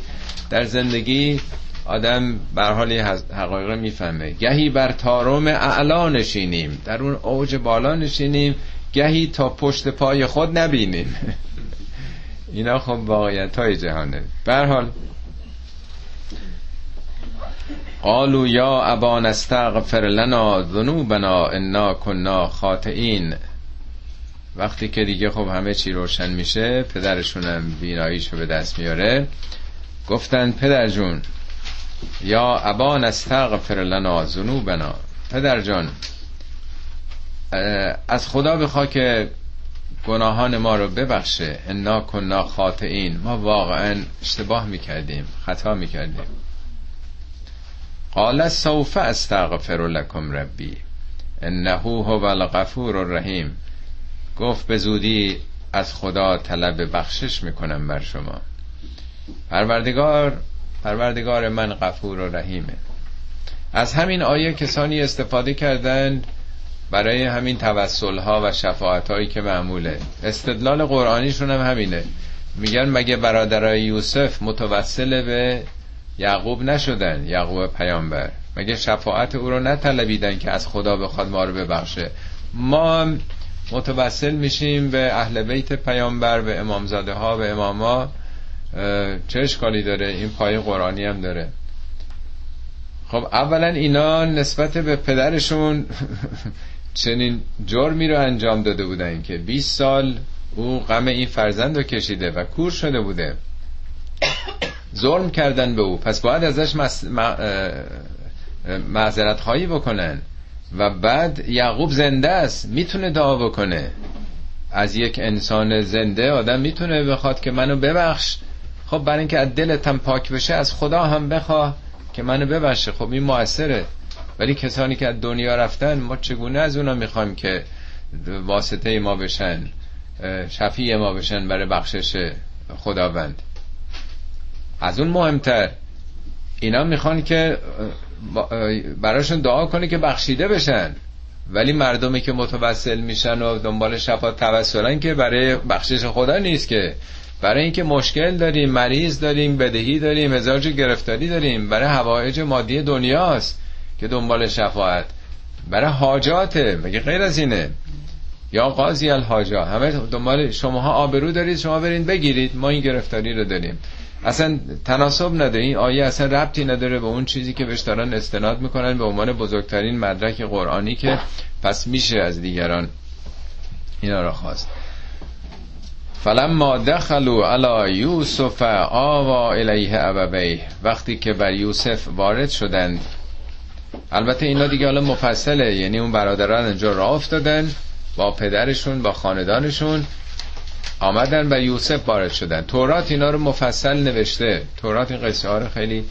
در زندگی. آدم بر حال حقایق می‌فهمه. گهی بر تارم اعلا نشینیم. در اون اوج بالا نشینیم. گهی تا پشت پای خود نبینیم. اینا خب واقعیت های جهانه حال قالو یا ابان استغفر لنا ذنوبنا انا کنا خاطئین. وقتی که دیگه خب همه چی روشن میشه پدرشونم بیناییشو به دست میاره. گفتن پدر جون یا ابان استغفر لنا ذنوبنا. پدر جان از خدا بخوا که گناهان ما رو ببخشه. انا کنا خاطئین. ما واقعا اشتباه می‌کردیم خطا می‌کردیم. قال سوف استغفر لكم ربی. انه هو الغفور الرحیم. گفت به زودی از خدا طلب بخشش می‌کنم بر شما. پروردگار پروردگار من غفور و رحیمه. از همین آیه کسانی استفاده کردند برای همین توسل ها و شفاعت هایی که معموله. استدلال قرآنیشون هم همینه. میگن مگه برادرای یوسف متوسل به یعقوب نشدن یعقوب پیامبر. مگه شفاعت او رو نطلبیدن که از خدا بخواد ما رو ببخشه؟ ما متوسل میشیم به اهل بیت پیامبر به امامزاده ها به اماما. چه اشکالی داره؟ این پای قرآنی هم داره. خب اولا اینا نسبت به پدرشون چنین جرمی رو انجام داده بودن که 20 سال او غم این فرزند رو کشیده و کور شده بوده. ظلم کردن به او. پس باید ازش. معذرت خواهی بکنن. و بعد یعقوب زنده است. می‌تونه دعا بکنه. از یک انسان زنده آدم می‌تونه بخواد که منو ببخش. خب برای اینکه از دلتم پاک بشه از خدا هم بخواه که منو ببخشه. خب این موثره ولی کسانی که از دنیا رفتن ما چگونه از اونا می‌خوایم که واسطه ما بشن؟ شفیع ما بشن برای بخشش خداوند؟ از اون مهمتر. اینا می‌خوان که براشون دعا کنه که بخشیده بشن. ولی مردمی که متوسل میشن و دنبال شفاعت توسلن که برای بخشش خدا نیست که. برای اینکه مشکل داریم مریض داریم بدهی داریم مزاج گرفتاری داریم. برای هوایج مادی دنیاست که دنبال شفاعت. برای حاجاته مگه غیر از اینه؟ یا قاضی الحاجا. همه دنبال شماها آبرو دارید شما برین بگیرید ما این گرفتاری رو داریم. اصلا تناسب نداره. این آیه اصلا ربطی نداره به اون چیزی که بهش دارن استناد می‌کنن به عنوان بزرگترین مدرک قرآنی که پس میشه از دیگران. اینا را خواست. فلما دخلوا علی یوسف آوا الیه ابویه. وقتی که بر یوسف وارد شدند. البته اینا دیگه حالا مفصله. یعنی اون برادران اینجا راه افتادن با پدرشون با خاندانشون. آمدن و یوسف وارد شدن. تورات اینا رو مفصل نوشته. تورات این قصه ها رو خیلی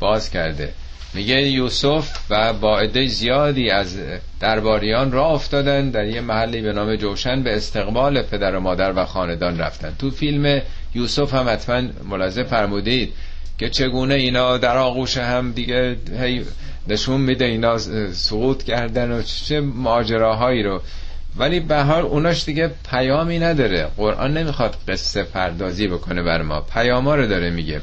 باز کرده. میگه یوسف و با عده زیادی از درباریان را افتادن در یه محلی به نام جوشن به استقبال پدر و مادر و خاندان رفتن. تو فیلم یوسف هم حتما ملاحظه فرمودید که چگونه اینا در آغوش هم دیگه نشون میده اینا سقوط کردن و چه ماجراهایی رو ولی به حال اوناش دیگه پیامی نداره. قرآن نمی‌خواد قصه پردازی بکنه بر ما. پیاما رو داره میگه.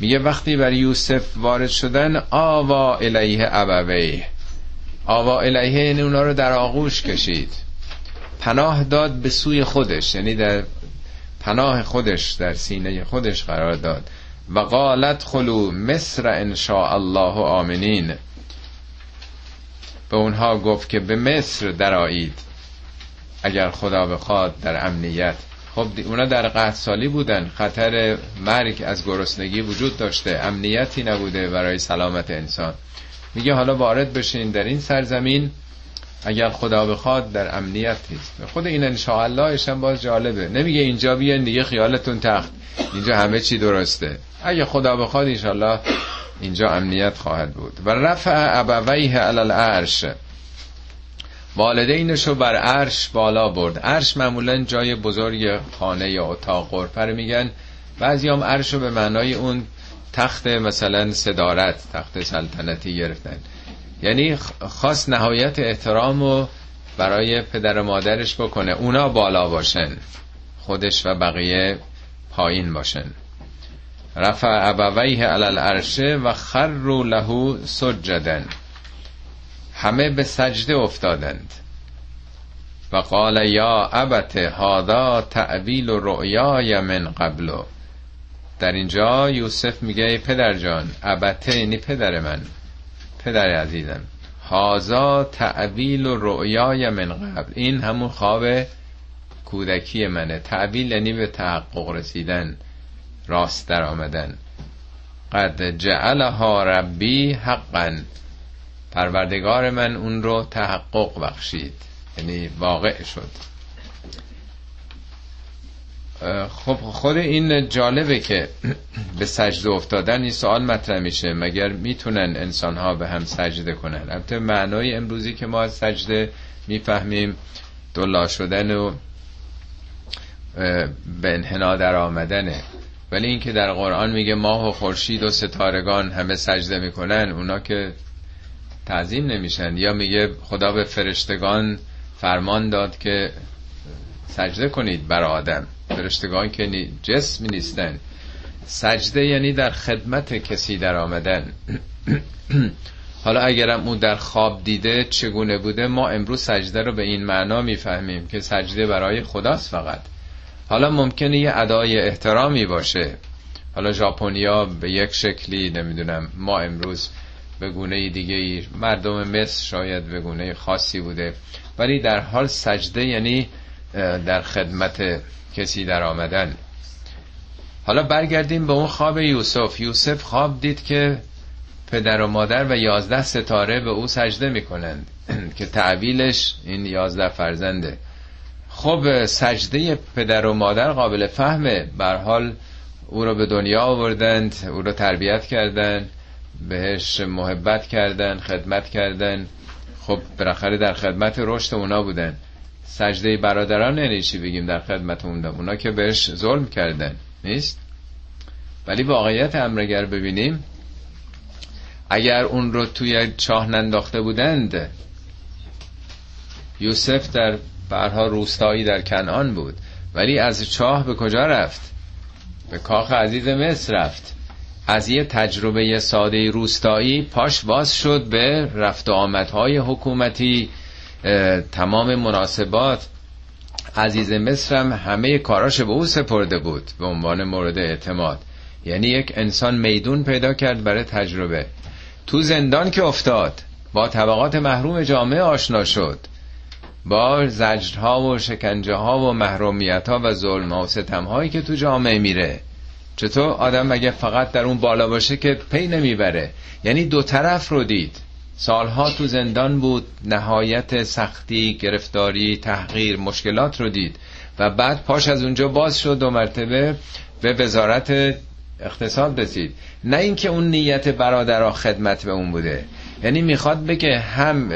میگه وقتی بر یوسف وارد شدن آوا الیه ابویه. آوا الیه یعنی اونا رو در آغوش کشید. پناه داد به سوی خودش یعنی در پناه خودش در سینه خودش قرار داد. و قالت خلو مصر ان الله آمنین. به اونها گفت که به مصر درایید اگر خدا بخواد در امنیت. خب اونا در قحط سالی بودن. خطر مرگ از گرسنگی وجود داشته. امنیتی نبوده برای سلامت انسان. میگه حالا وارد بشین در این سرزمین. اگر خدا بخواد در امنیت نیست. خود این انشاءالله هم باز جالبه. نمیگه اینجا بیان دیگه خیالتون تخت. اینجا همه چی درسته. اگه خدا بخواد انشاءالله اینجا امنیت خواهد بود. و رفع ابویه علی العرش. والدینش رو بر عرش بالا برد. عرش معمولا جای بزرگ خانه یا اتاق غرفه رو میگن. بعضی هم عرش رو به معنای اون تخت مثلا صدارت تخت سلطنتی گرفتن. یعنی خاص نهایت احترام رو برای پدر و مادرش بکنه. اونا بالا باشن. خودش و بقیه پایین باشن. رفع ابویه علی العرشه و خر له سجدن همه به سجده افتادند. و قال یا ابت هادا تعویل رؤیای من قبلو در اینجا یوسف میگه ای پدر جان ابته یعنی پدر من پدر عزیزم. هازا تعویل و رؤیای من قبل. این همون خواب کودکی منه. تعویل یعنی به تحقق رسیدن راست در آمدن. قد جعلها ربی حقا. پروردگار من اون رو تحقق بخشید. یعنی واقع شد. خب خود این جالبه که به سجده افتادن این سوال مطرح میشه. مگر می‌تونن انسان ها به هم سجده کنن؟ البته معنای امروزی که ما از سجده می‌فهمیم دلا شدن و به انحنا در آمدنه ولی اینکه در قرآن میگه ماه و خورشید و ستارگان همه سجده می‌کنن اونا که تعظیم نمیشن. یا میگه خدا به فرشتگان فرمان داد که سجده کنید بر آدم. فرشتگان که جسم نیستن. سجده یعنی در خدمت کسی در آمدن. حالا اگرم اون در خواب دیده چگونه بوده ما امروز سجده رو به این معنا می‌فهمیم که سجده برای خداست فقط. حالا ممکنه یه ادای احترامی باشه. حالا ژاپنیا به یک شکلی نمی‌دونم ما امروز به گونه دیگه ای. مردم مصر شاید به گونه خاصی بوده. ولی در حال سجده یعنی در خدمت کسی در آمدن. حالا برگردیم به اون خواب یوسف. یوسف خواب دید که پدر و مادر و یازده ستاره به او سجده می‌کنند. که تعبیلش این یازده فرزنده. خب سجده پدر و مادر قابل فهمه. بر حال او رو به دنیا آوردند او رو تربیت کردند. بهش محبت کردن خدمت کردن. خب بالاخره در خدمت رشد اونا بودن. سجده برادران یعنی بگیم در خدمت اونا اونا که بهش ظلم کردن نیست؟ ولی واقعیت امرگر ببینیم اگر اون رو توی چاه ننداخته بودند یوسف در برها روستایی در کنعان بود. ولی از چاه به کجا رفت؟ به کاخ عزیز مصر رفت. از یه تجربه ساده روستایی پاش باز شد به رفت و آمدهای حکومتی تمام مناسبات. عزیز مصر هم همه کاراش به او سپرده بود به عنوان مورد اعتماد. یعنی یک انسان میدون پیدا کرد برای تجربه. تو زندان که افتاد با طبقات محروم جامعه آشنا شد. با زجرها و شکنجه ها و محرومیت ها و ظلم ها و ستم هایی که تو جامعه میره. چطور؟ آدم اگه فقط در اون بالا باشه که پی نمی‌بره. یعنی دو طرف رو دید. سالها تو زندان بود نهایت سختی گرفتاری تحقیر مشکلات رو دید. و بعد پاش از اونجا باز شد دو مرتبه به وزارت اقتصاد رسید. نه اینکه اون نیت برادرها خدمت به اون بوده. یعنی می‌خواد بگه هم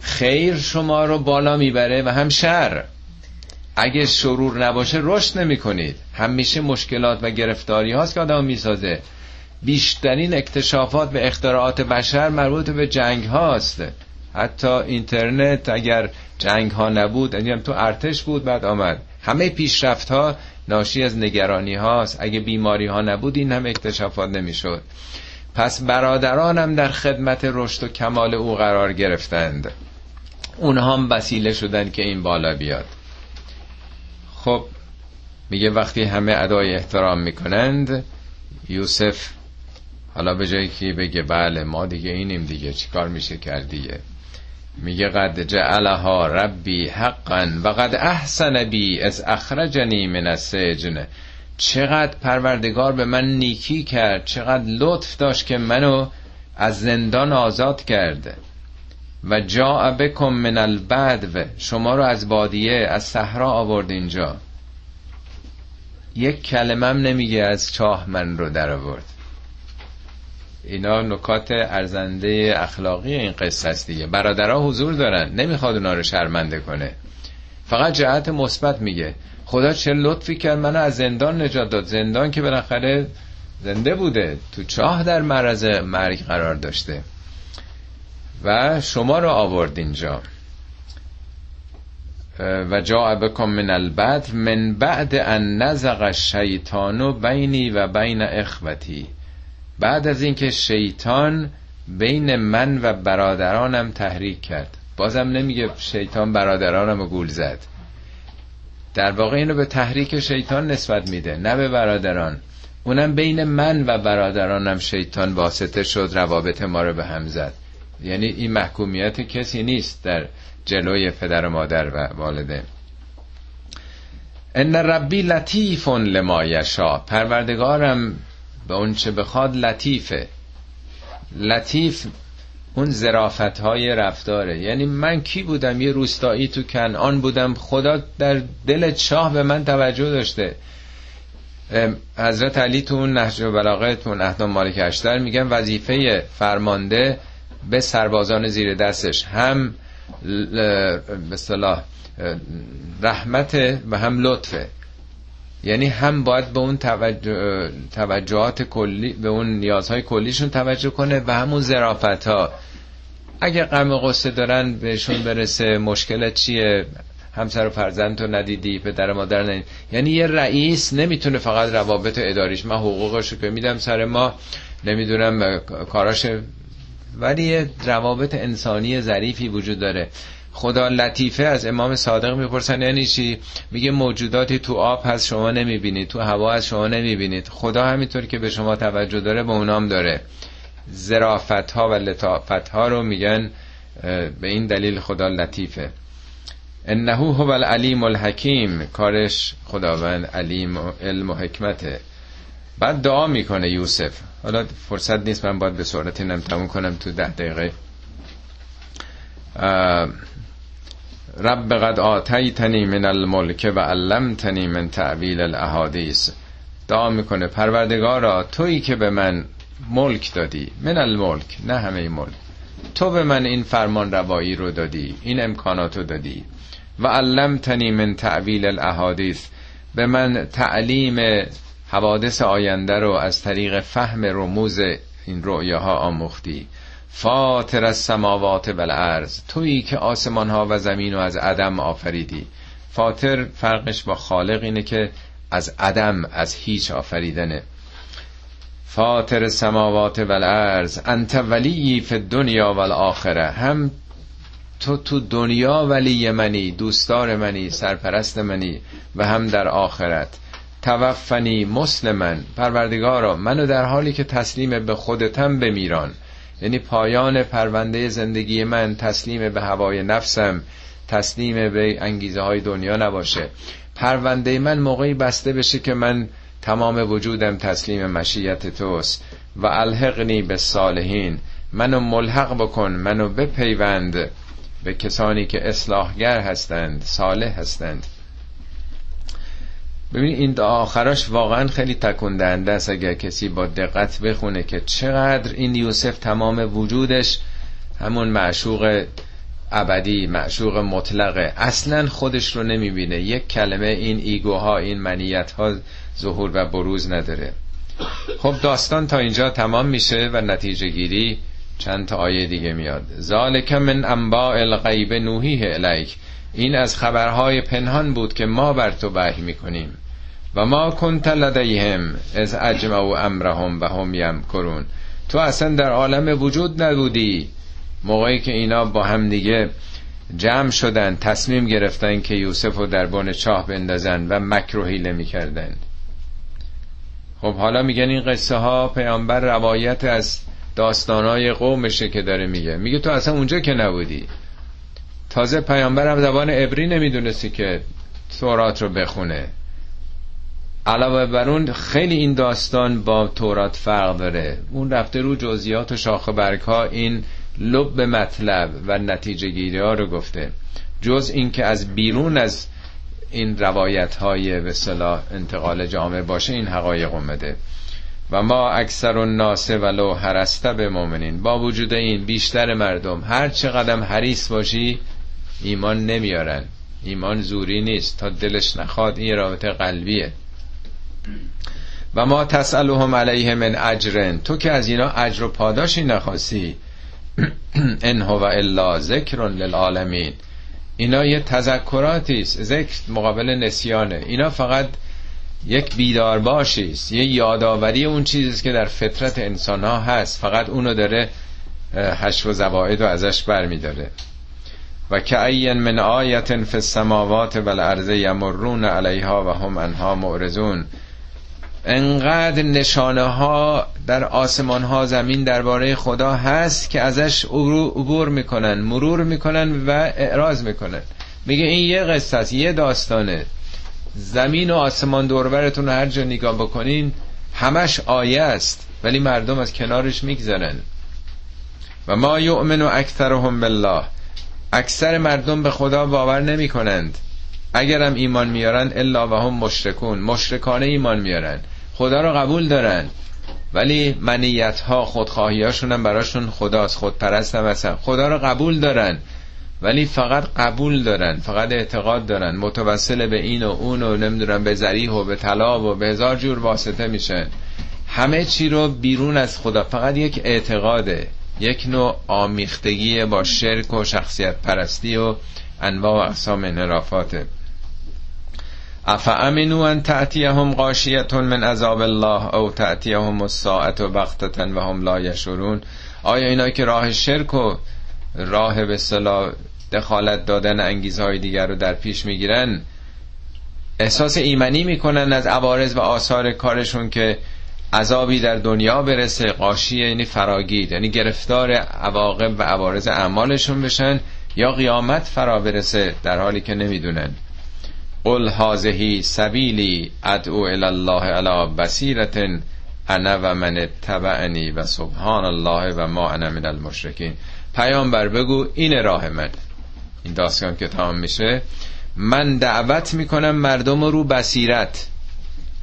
خیر شما رو بالا می‌بره و هم شر. اگه شرور نباشه رشد نمی کنید همیشه مشکلات و گرفتاری هاست که آدم می‌سازه. بیشترین اکتشافات به اختراعات بشر مربوط به جنگ هاست. حتی اینترنت اگر جنگ ها نبود یعنی تو ارتش بود بعد آمد. همه پیشرفت ها ناشی از نگرانی هاست. اگه بیماری ها نبود این هم اکتشافات نمی‌شد. پس برادرانم در خدمت رشد و کمال او قرار گرفتند. اونها هم وسیله شدن که این بالا بیاد. خب میگه وقتی همه ادای احترام می‌کنند یوسف حالا به جایی که بگه بله ما دیگه اینیم دیگه چیکار میشه کرد دیگه میگه قد جعلها ربی حقا و قد احسن بی از اخرجنی من السجن چقدر پروردگار به من نیکی کرد چقدر لطف داشت که منو از زندان آزاد کرده و جا بکم من البدو. شما رو از بادیه از صحرا آورد اینجا. یک کلمم نمیگه از چاه من رو در آورد. اینا نکات ارزنده اخلاقی این قصه است دیگه. برادرها حضور دارن. نمی‌خواد اونا رو شرمنده کنه. فقط جهت مثبت میگه. خدا چه لطفی کرد منو از زندان نجات داد. زندان که بالاخره زنده بوده. تو چاه در معرض مرگ قرار داشته. و شما رو آورد اینجا. و جا بکن من البدر من بعد ان نزغ الشیطان بینی و بین اخوتی. بعد از اینکه شیطان بین من و برادرانم تحریک کرد. بازم نمیگه شیطان برادرانم گول زد. در واقع اینو به تحریک شیطان نسبت میده نه به برادران. اونم بین من و برادرانم شیطان واسطه شد روابط ما رو به هم زد. یعنی این محکومیت کسی نیست در جلوی پدر و مادر و والده. ان ربی لطیف لما یشا. پروردگارم به اون چه بخواد لطیفه. لطیف اون زرافت های رفتاره. یعنی من کی بودم؟ یه روستایی تو کنعان بودم. خدا در دل شاه به من توجه داشته. حضرت علی تو اون نهج و بلاغه تو اون اهدام مالک اشتر میگن وظیفه فرمانده به سربازان زیر دستش هم به رحمت و هم لطفه یعنی هم باید به اون توجه، توجهات کلی به اون نیازهای کلیشون توجه کنه و همون زرافت ها اگه غم قصه دارن بهشون برسه مشکل چیه؟ همسر و فرزند تو ندیدی پدر مادر ندیدی. یعنی یه رئیس نمی‌تونه فقط روابط اداریش. من حقوقش که میدم سر ما نمی‌دونم کاراش ولی یه روابط انسانی ظریفی وجود داره. خدا لطیفه از امام صادق می‌پرسن یعنی چی؟ میگه موجوداتی تو آب هست شما نمی‌بینید. تو هوا هست شما نمی‌بینید. خدا همینطور که به شما توجه داره به اونام داره. زرافت ها و لطافت ها رو میگن به این دلیل خدا لطیفه. انه هو العلیم الحکیم. کارش خداوند علیم و علم و حکمته. بعد دعا می‌کنه یوسف. حالا فرصت نیست من باید به صورت اینم تموم کنم تو ده دقیقه. رب قد آتیتنی من الملک و علمتنی من تعویل الاحادیث. دعا می‌کنه پروردگارا تویی که به من ملک دادی. من الملک نه همه ملک. تو به من این فرمان روایی رو دادی این امکاناتو دادی. و علمتنی من تعویل الاحادیث. به من تعلیم حوادث آینده رو از طریق فهم رموز این رؤیاها آموختی. فاطر از سماوات و الارض تویی که آسمان ها و زمین رو از عدم آفریدی. فاطر فرقش با خالق اینه که از عدم از هیچ آفریدنه فاطر سماوات و الارض انت ولی فی دنیا و الاخره هم تو تو دنیا ولی منی دوستدار منی سرپرست منی و هم در آخرت. توفنی مسلمن. پروردگارا منو در حالی که تسلیم به خودتم بمیران. یعنی پایان پرونده زندگی من تسلیم به هوای نفسم تسلیم به انگیزه های دنیا نباشه. پرونده من موقعی بسته بشه که من تمام وجودم تسلیم مشیت توست. و الحقنی به صالحین. منو ملحق بکن منو بپیوند به کسانی که اصلاحگر هستند صالح هستند. ببین این دعا آخراش واقعا خیلی تکندنده است اگر کسی با دقت بخونه که چقدر این یوسف تمام وجودش همون معشوق ابدی معشوق مطلقه. اصلا خودش رو نمی‌بینه. یک کلمه این ایگوها این منیت ها ظهور و بروز نداره. خب داستان تا اینجا تمام میشه و نتیجه گیری چند تا آیه دیگه میاد. ذالک من انباء الغیب نوحیه الیک. این از خبرهای پنهان بود که ما بر تو وحی می‌کنیم. و ما کنت لدیهم از اجمعوا امرهم و هم یمکرون. تو اصلا در عالم وجود نبودی. موقعی که اینا با هم دیگه جمع شدن تصمیم گرفتن که یوسف رو در بن چاه بندازن و مکر و حیله خب حالا میگن این قصه ها پیامبر روایت از داستانای قومشه که داره میگه. میگه تو اصلا اونجا که نبودی. تازه پیامبر هم زبان عبری نمی‌دونستی که تورات رو بخونه. علاوه بر اون خیلی این داستان با تورات فرق داره. اون رفته رو جزئیات و شاخ برگ ها این لب مطلب و نتیجه گیری ها رو گفته. جز این که از بیرون از این روایت های به انتقال جامعه باشه این حقایق اومده. و ما اکثر الناس ولو هرسته به مؤمنین. با وجود این بیشتر مردم هر چقدر حریص باشی ایمان نمیارن. ایمان زوری نیست. تا دلش نخواد این رابطه قلبیه. و ما تسألهم علیه من اجرن. تو که از اینا اجر و پاداشی نخواستی. ان هو الا ذکر للعالمین. اینا یه تذکراتی است. ذکر مقابل نسیانه. اینا فقط یک بیدار باشیست یه یادآوری اون چیزی که در فطرت انسان ها هست. فقط اونو داره هش و زواید و ازش برمیداره. و که این من آیت فی السماوات و الارض یمرون علیها و هم انها معرضون. انقدر نشانه ها در آسمان ها زمین درباره خدا هست که ازش عبور می‌کنن مرور می‌کنن و اعراض می‌کنن. میگه این یه قصه است یه داستانه. زمین و آسمان دوربرتون هر جا نگاه بکنین همش آیه است ولی مردم از کنارش میگذرن. و ما یؤمن اکثرهم بالله. اکثر مردم به خدا باور نمی کنند اگرم ایمان میارن الا و هم مشرکون. مشرکانه ایمان میارن. خدا رو قبول دارن. ولی منیت ها خودخواهی هاشون هم براشون خداست خودپرست هم هستن. خدا رو قبول دارن. ولی فقط قبول دارن فقط اعتقاد دارن. متوسل به این و اون و نمی‌دونم به زریح و به طلا و به هزار جور واسطه میشن. همه چی رو بیرون از خدا فقط یک اعتقاده. یک نوع آمیختگی با شرک و شخصیت پرستی و انواع و اقسام انحرافاته افامنو ان تأتیهم غاشیتون من عذاب الله او تأتیهم الساعت و بغتتا و هم لا آیا اینا که راه شرک و راه به صلاح دخالت دادن انگیزهای دیگر رو در پیش می‌گیرن احساس ایمنی می‌کنن از عوارض و آثار کارشون که عذابی در دنیا برسه قاشیه یعنی فراگید یعنی گرفتار عواقب و عوارض اعمالشون بشن یا قیامت فرا برسه در حالی که نمی‌دونن. قل هازهی سبیلی ادعو الله علی بصیرت انا و من تبعنی و سبحان الله و ما انا من المشرکین. پیامبر بگو این راه من. این داستان که تمام میشه. من دعوت می‌کنم مردم رو بصیرت.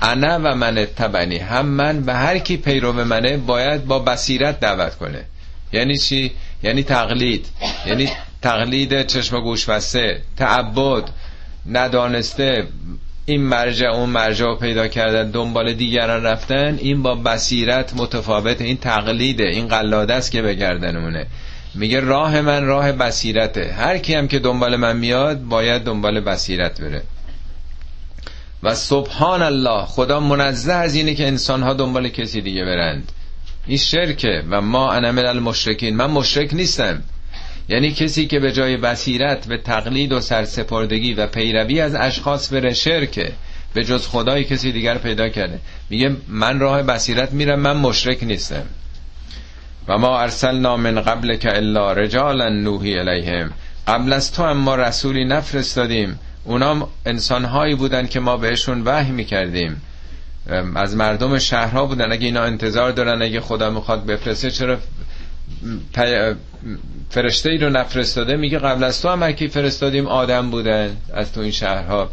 انا و من تبنی هم من و هر کی پیرو منه باید با بصیرت دعوت کنه. یعنی چی؟ یعنی تقلید. یعنی تقلید چشم گوش بسته تعبد ندانسته این مرجع اون مرجع رو پیدا کردن دنبال دیگران رفتن این با بصیرت متفاوت این تقلیده این قلاده است که به گردنمونه. میگه راه من راه بصیرته. هر کی هم که دنبال من میاد باید دنبال بصیرت بره. و سبحان الله خدا منزه از اینه که انسان ها دنبال کسی دیگه برند. این شرکه و ما انا من المشرکین. من مشرک نیستم. یعنی کسی که به جای بصیرت به تقلید و سرسپردگی و پیروی از اشخاص بره شرکه. به جز خدای کسی دیگر پیدا کرده. میگه من راه بصیرت میرم من مشرک نیستم. و ما ارسلنا من قبل که الا رجالا نوحی الیهم. قبل از تو اما رسولی نفرستادیم. اونا انسانهایی بودن که ما بهشون وحی می‌کردیم. از مردم شهرها بودن. اگه اینا انتظار دارن اگه خدا می‌خواد بفرسته چرا فرشته ای رو نفرستاده؟ میگه قبل از تو هم اکی فرستادیم آدم بودن از تو این شهرها.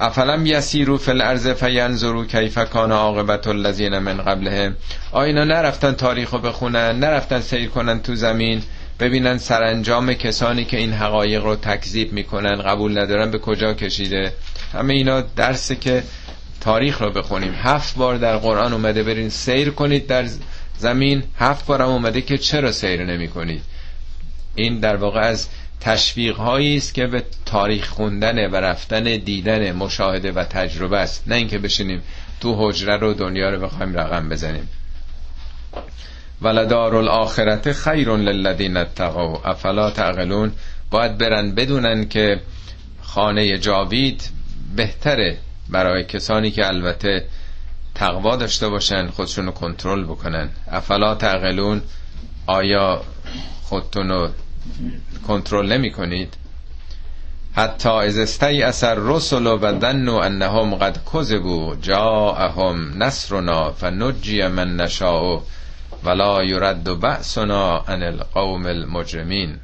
افلم یسیرو فی الارض فینظروا کیف کان عاقبت الذین من قبلهم. آینا نرفتن تاریخو بخونن نرفتن سیر کنن تو زمین. ببینن سرانجام کسانی که این حقایق رو تکذیب می‌کنن قبول ندارن به کجا کشیده؟ همه اینا درسه که تاریخ رو بخونیم. هفت بار در قرآن اومده برین سیر کنید در زمین. هفت بار هم اومده که چرا سیر نمی کنید این در واقع از تشویق هایی است که به تاریخ خوندن و رفتن دیدن مشاهده و تجربه است. نه اینکه بشینیم تو حجره رو دنیا رو بخوایم رقم بزنیم. ولدار الاخرت خیر للذین اتقوا. افلا تعقلون؟ باید برن بدونن که خانه جاوید بهتره برای کسانی که البته تقوا داشته باشن خودشون رو کنترل بکنن. افلا تعقلون؟ آیا خودتون رو کنترل نمی کنید حتی از استی اثر رسل و دنو انهم قد کذبوا جاءهم نصرنا فنجی من نشاء. ولا یرد بأسنا عن القوم المجرمین.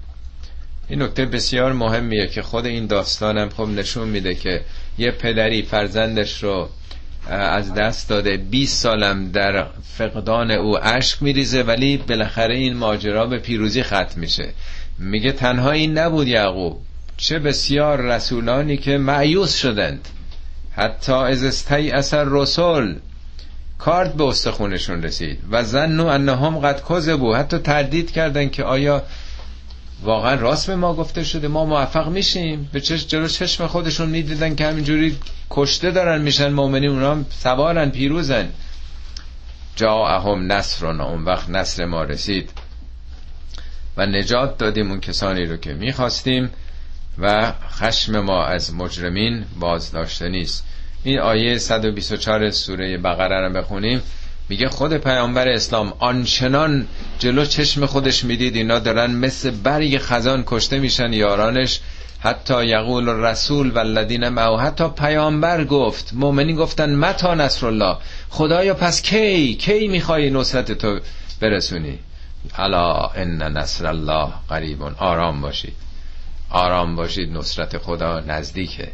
این نکته بسیار مهمیه که خود این داستانم خب نشون میده که یه پدری فرزندش رو از دست داده. 20 سالم در فقدان او اشک میریزه ولی بالاخره این ماجرا به پیروزی ختم میشه. میگه تنها این نبود یعقوب. چه بسیار رسولانی که معیوس شدند. حتی از استی اثر رسول کارت به استخونشون رسید و زنو انهم قد کذبوا. حتی تردید کردن که آیا واقعا راست به ما گفته شده؟ ما موفق میشیم؟ به چش جلو چشم خودشون می‌دیدن که همینجوری کشته دارن میشن مؤمنین اونا سوارن پیروزن. اهم نصرنا اون وقت نصر ما رسید و نجات دادیم اون کسانی رو که می‌خواستیم و خشم ما از مجرمین باز داشته نیست. این آیه 124 سوره بقره رو بخونیم. میگه خود پیامبر اسلام آنچنان جلو چشم خودش می‌دید اینا دارن مثل برگ خزان کشته میشن یارانش. حتی یقول رسول و الذین معه حتی پیامبر گفت مؤمنین گفتن متا نصر الله خدایا پس کی؟ کی می‌خوای نصرت تو برسونی؟ الا ان نصر الله قریب آرام باشید. آرام باشید نصرت خدا نزدیکه.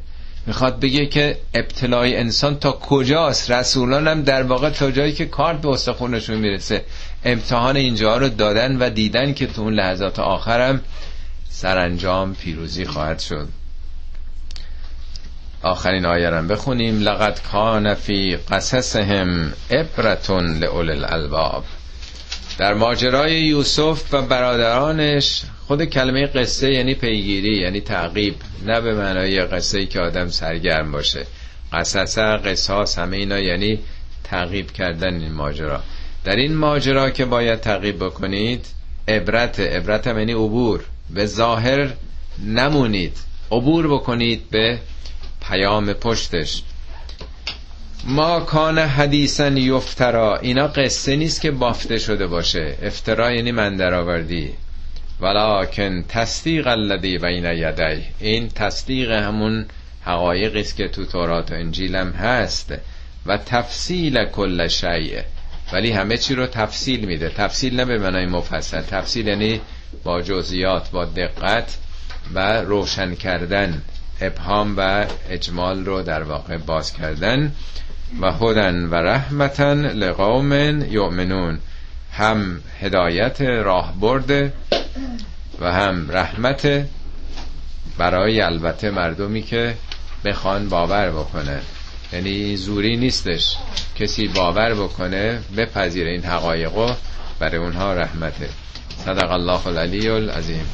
می‌خواد بگه که ابتلای انسان تا کجاست؟ رسولان هم در واقع تا جایی که کارت به استخونشون می‌رسه. امتحان اینجا رو دادن و دیدن که تو اون لحظات آخرم سرانجام پیروزی خواهد شد. آخرین آیه بخونیم. لقد کان فی قصصهم عبرتون لأول الالباب. در ماجرای یوسف و برادرانش خود کلمه قصه یعنی پیگیری یعنی تعقیب نه به معنای قصه ای که آدم سرگرم باشه. قصصه قصاص همه اینا یعنی تعقیب کردن این ماجرا. در این ماجرا که باید تعقیب بکنید عبرت عبرت هم یعنی عبور. به ظاهر نمونید. عبور بکنید به پیام پشتش. ما کان حدیثا یفترا. اینا قصه نیست که بافته شده باشه. افترا یعنی من درآوردی. ولکن تصدیق الذی بین یدی. این تصدیق همون حقایقی است که تو تورات و انجیلم هست و تفصیل کل شیء. ولی همه چی رو تفصیل میده. تفصیل نه به معنای مفصل. تفصیل یعنی با جزئیات با دقت و روشن کردن. ابهام و اجمال رو در واقع باز کردن. و هدن و رحمتن لقوم یؤمنون. هم هدایت راه برده و هم رحمت برای البته مردمی که بخوان باور بکنه. یعنی زوری نیستش کسی باور بکنه بپذیره این حقایقو برای اونها رحمته. صدق الله العلی العظیم.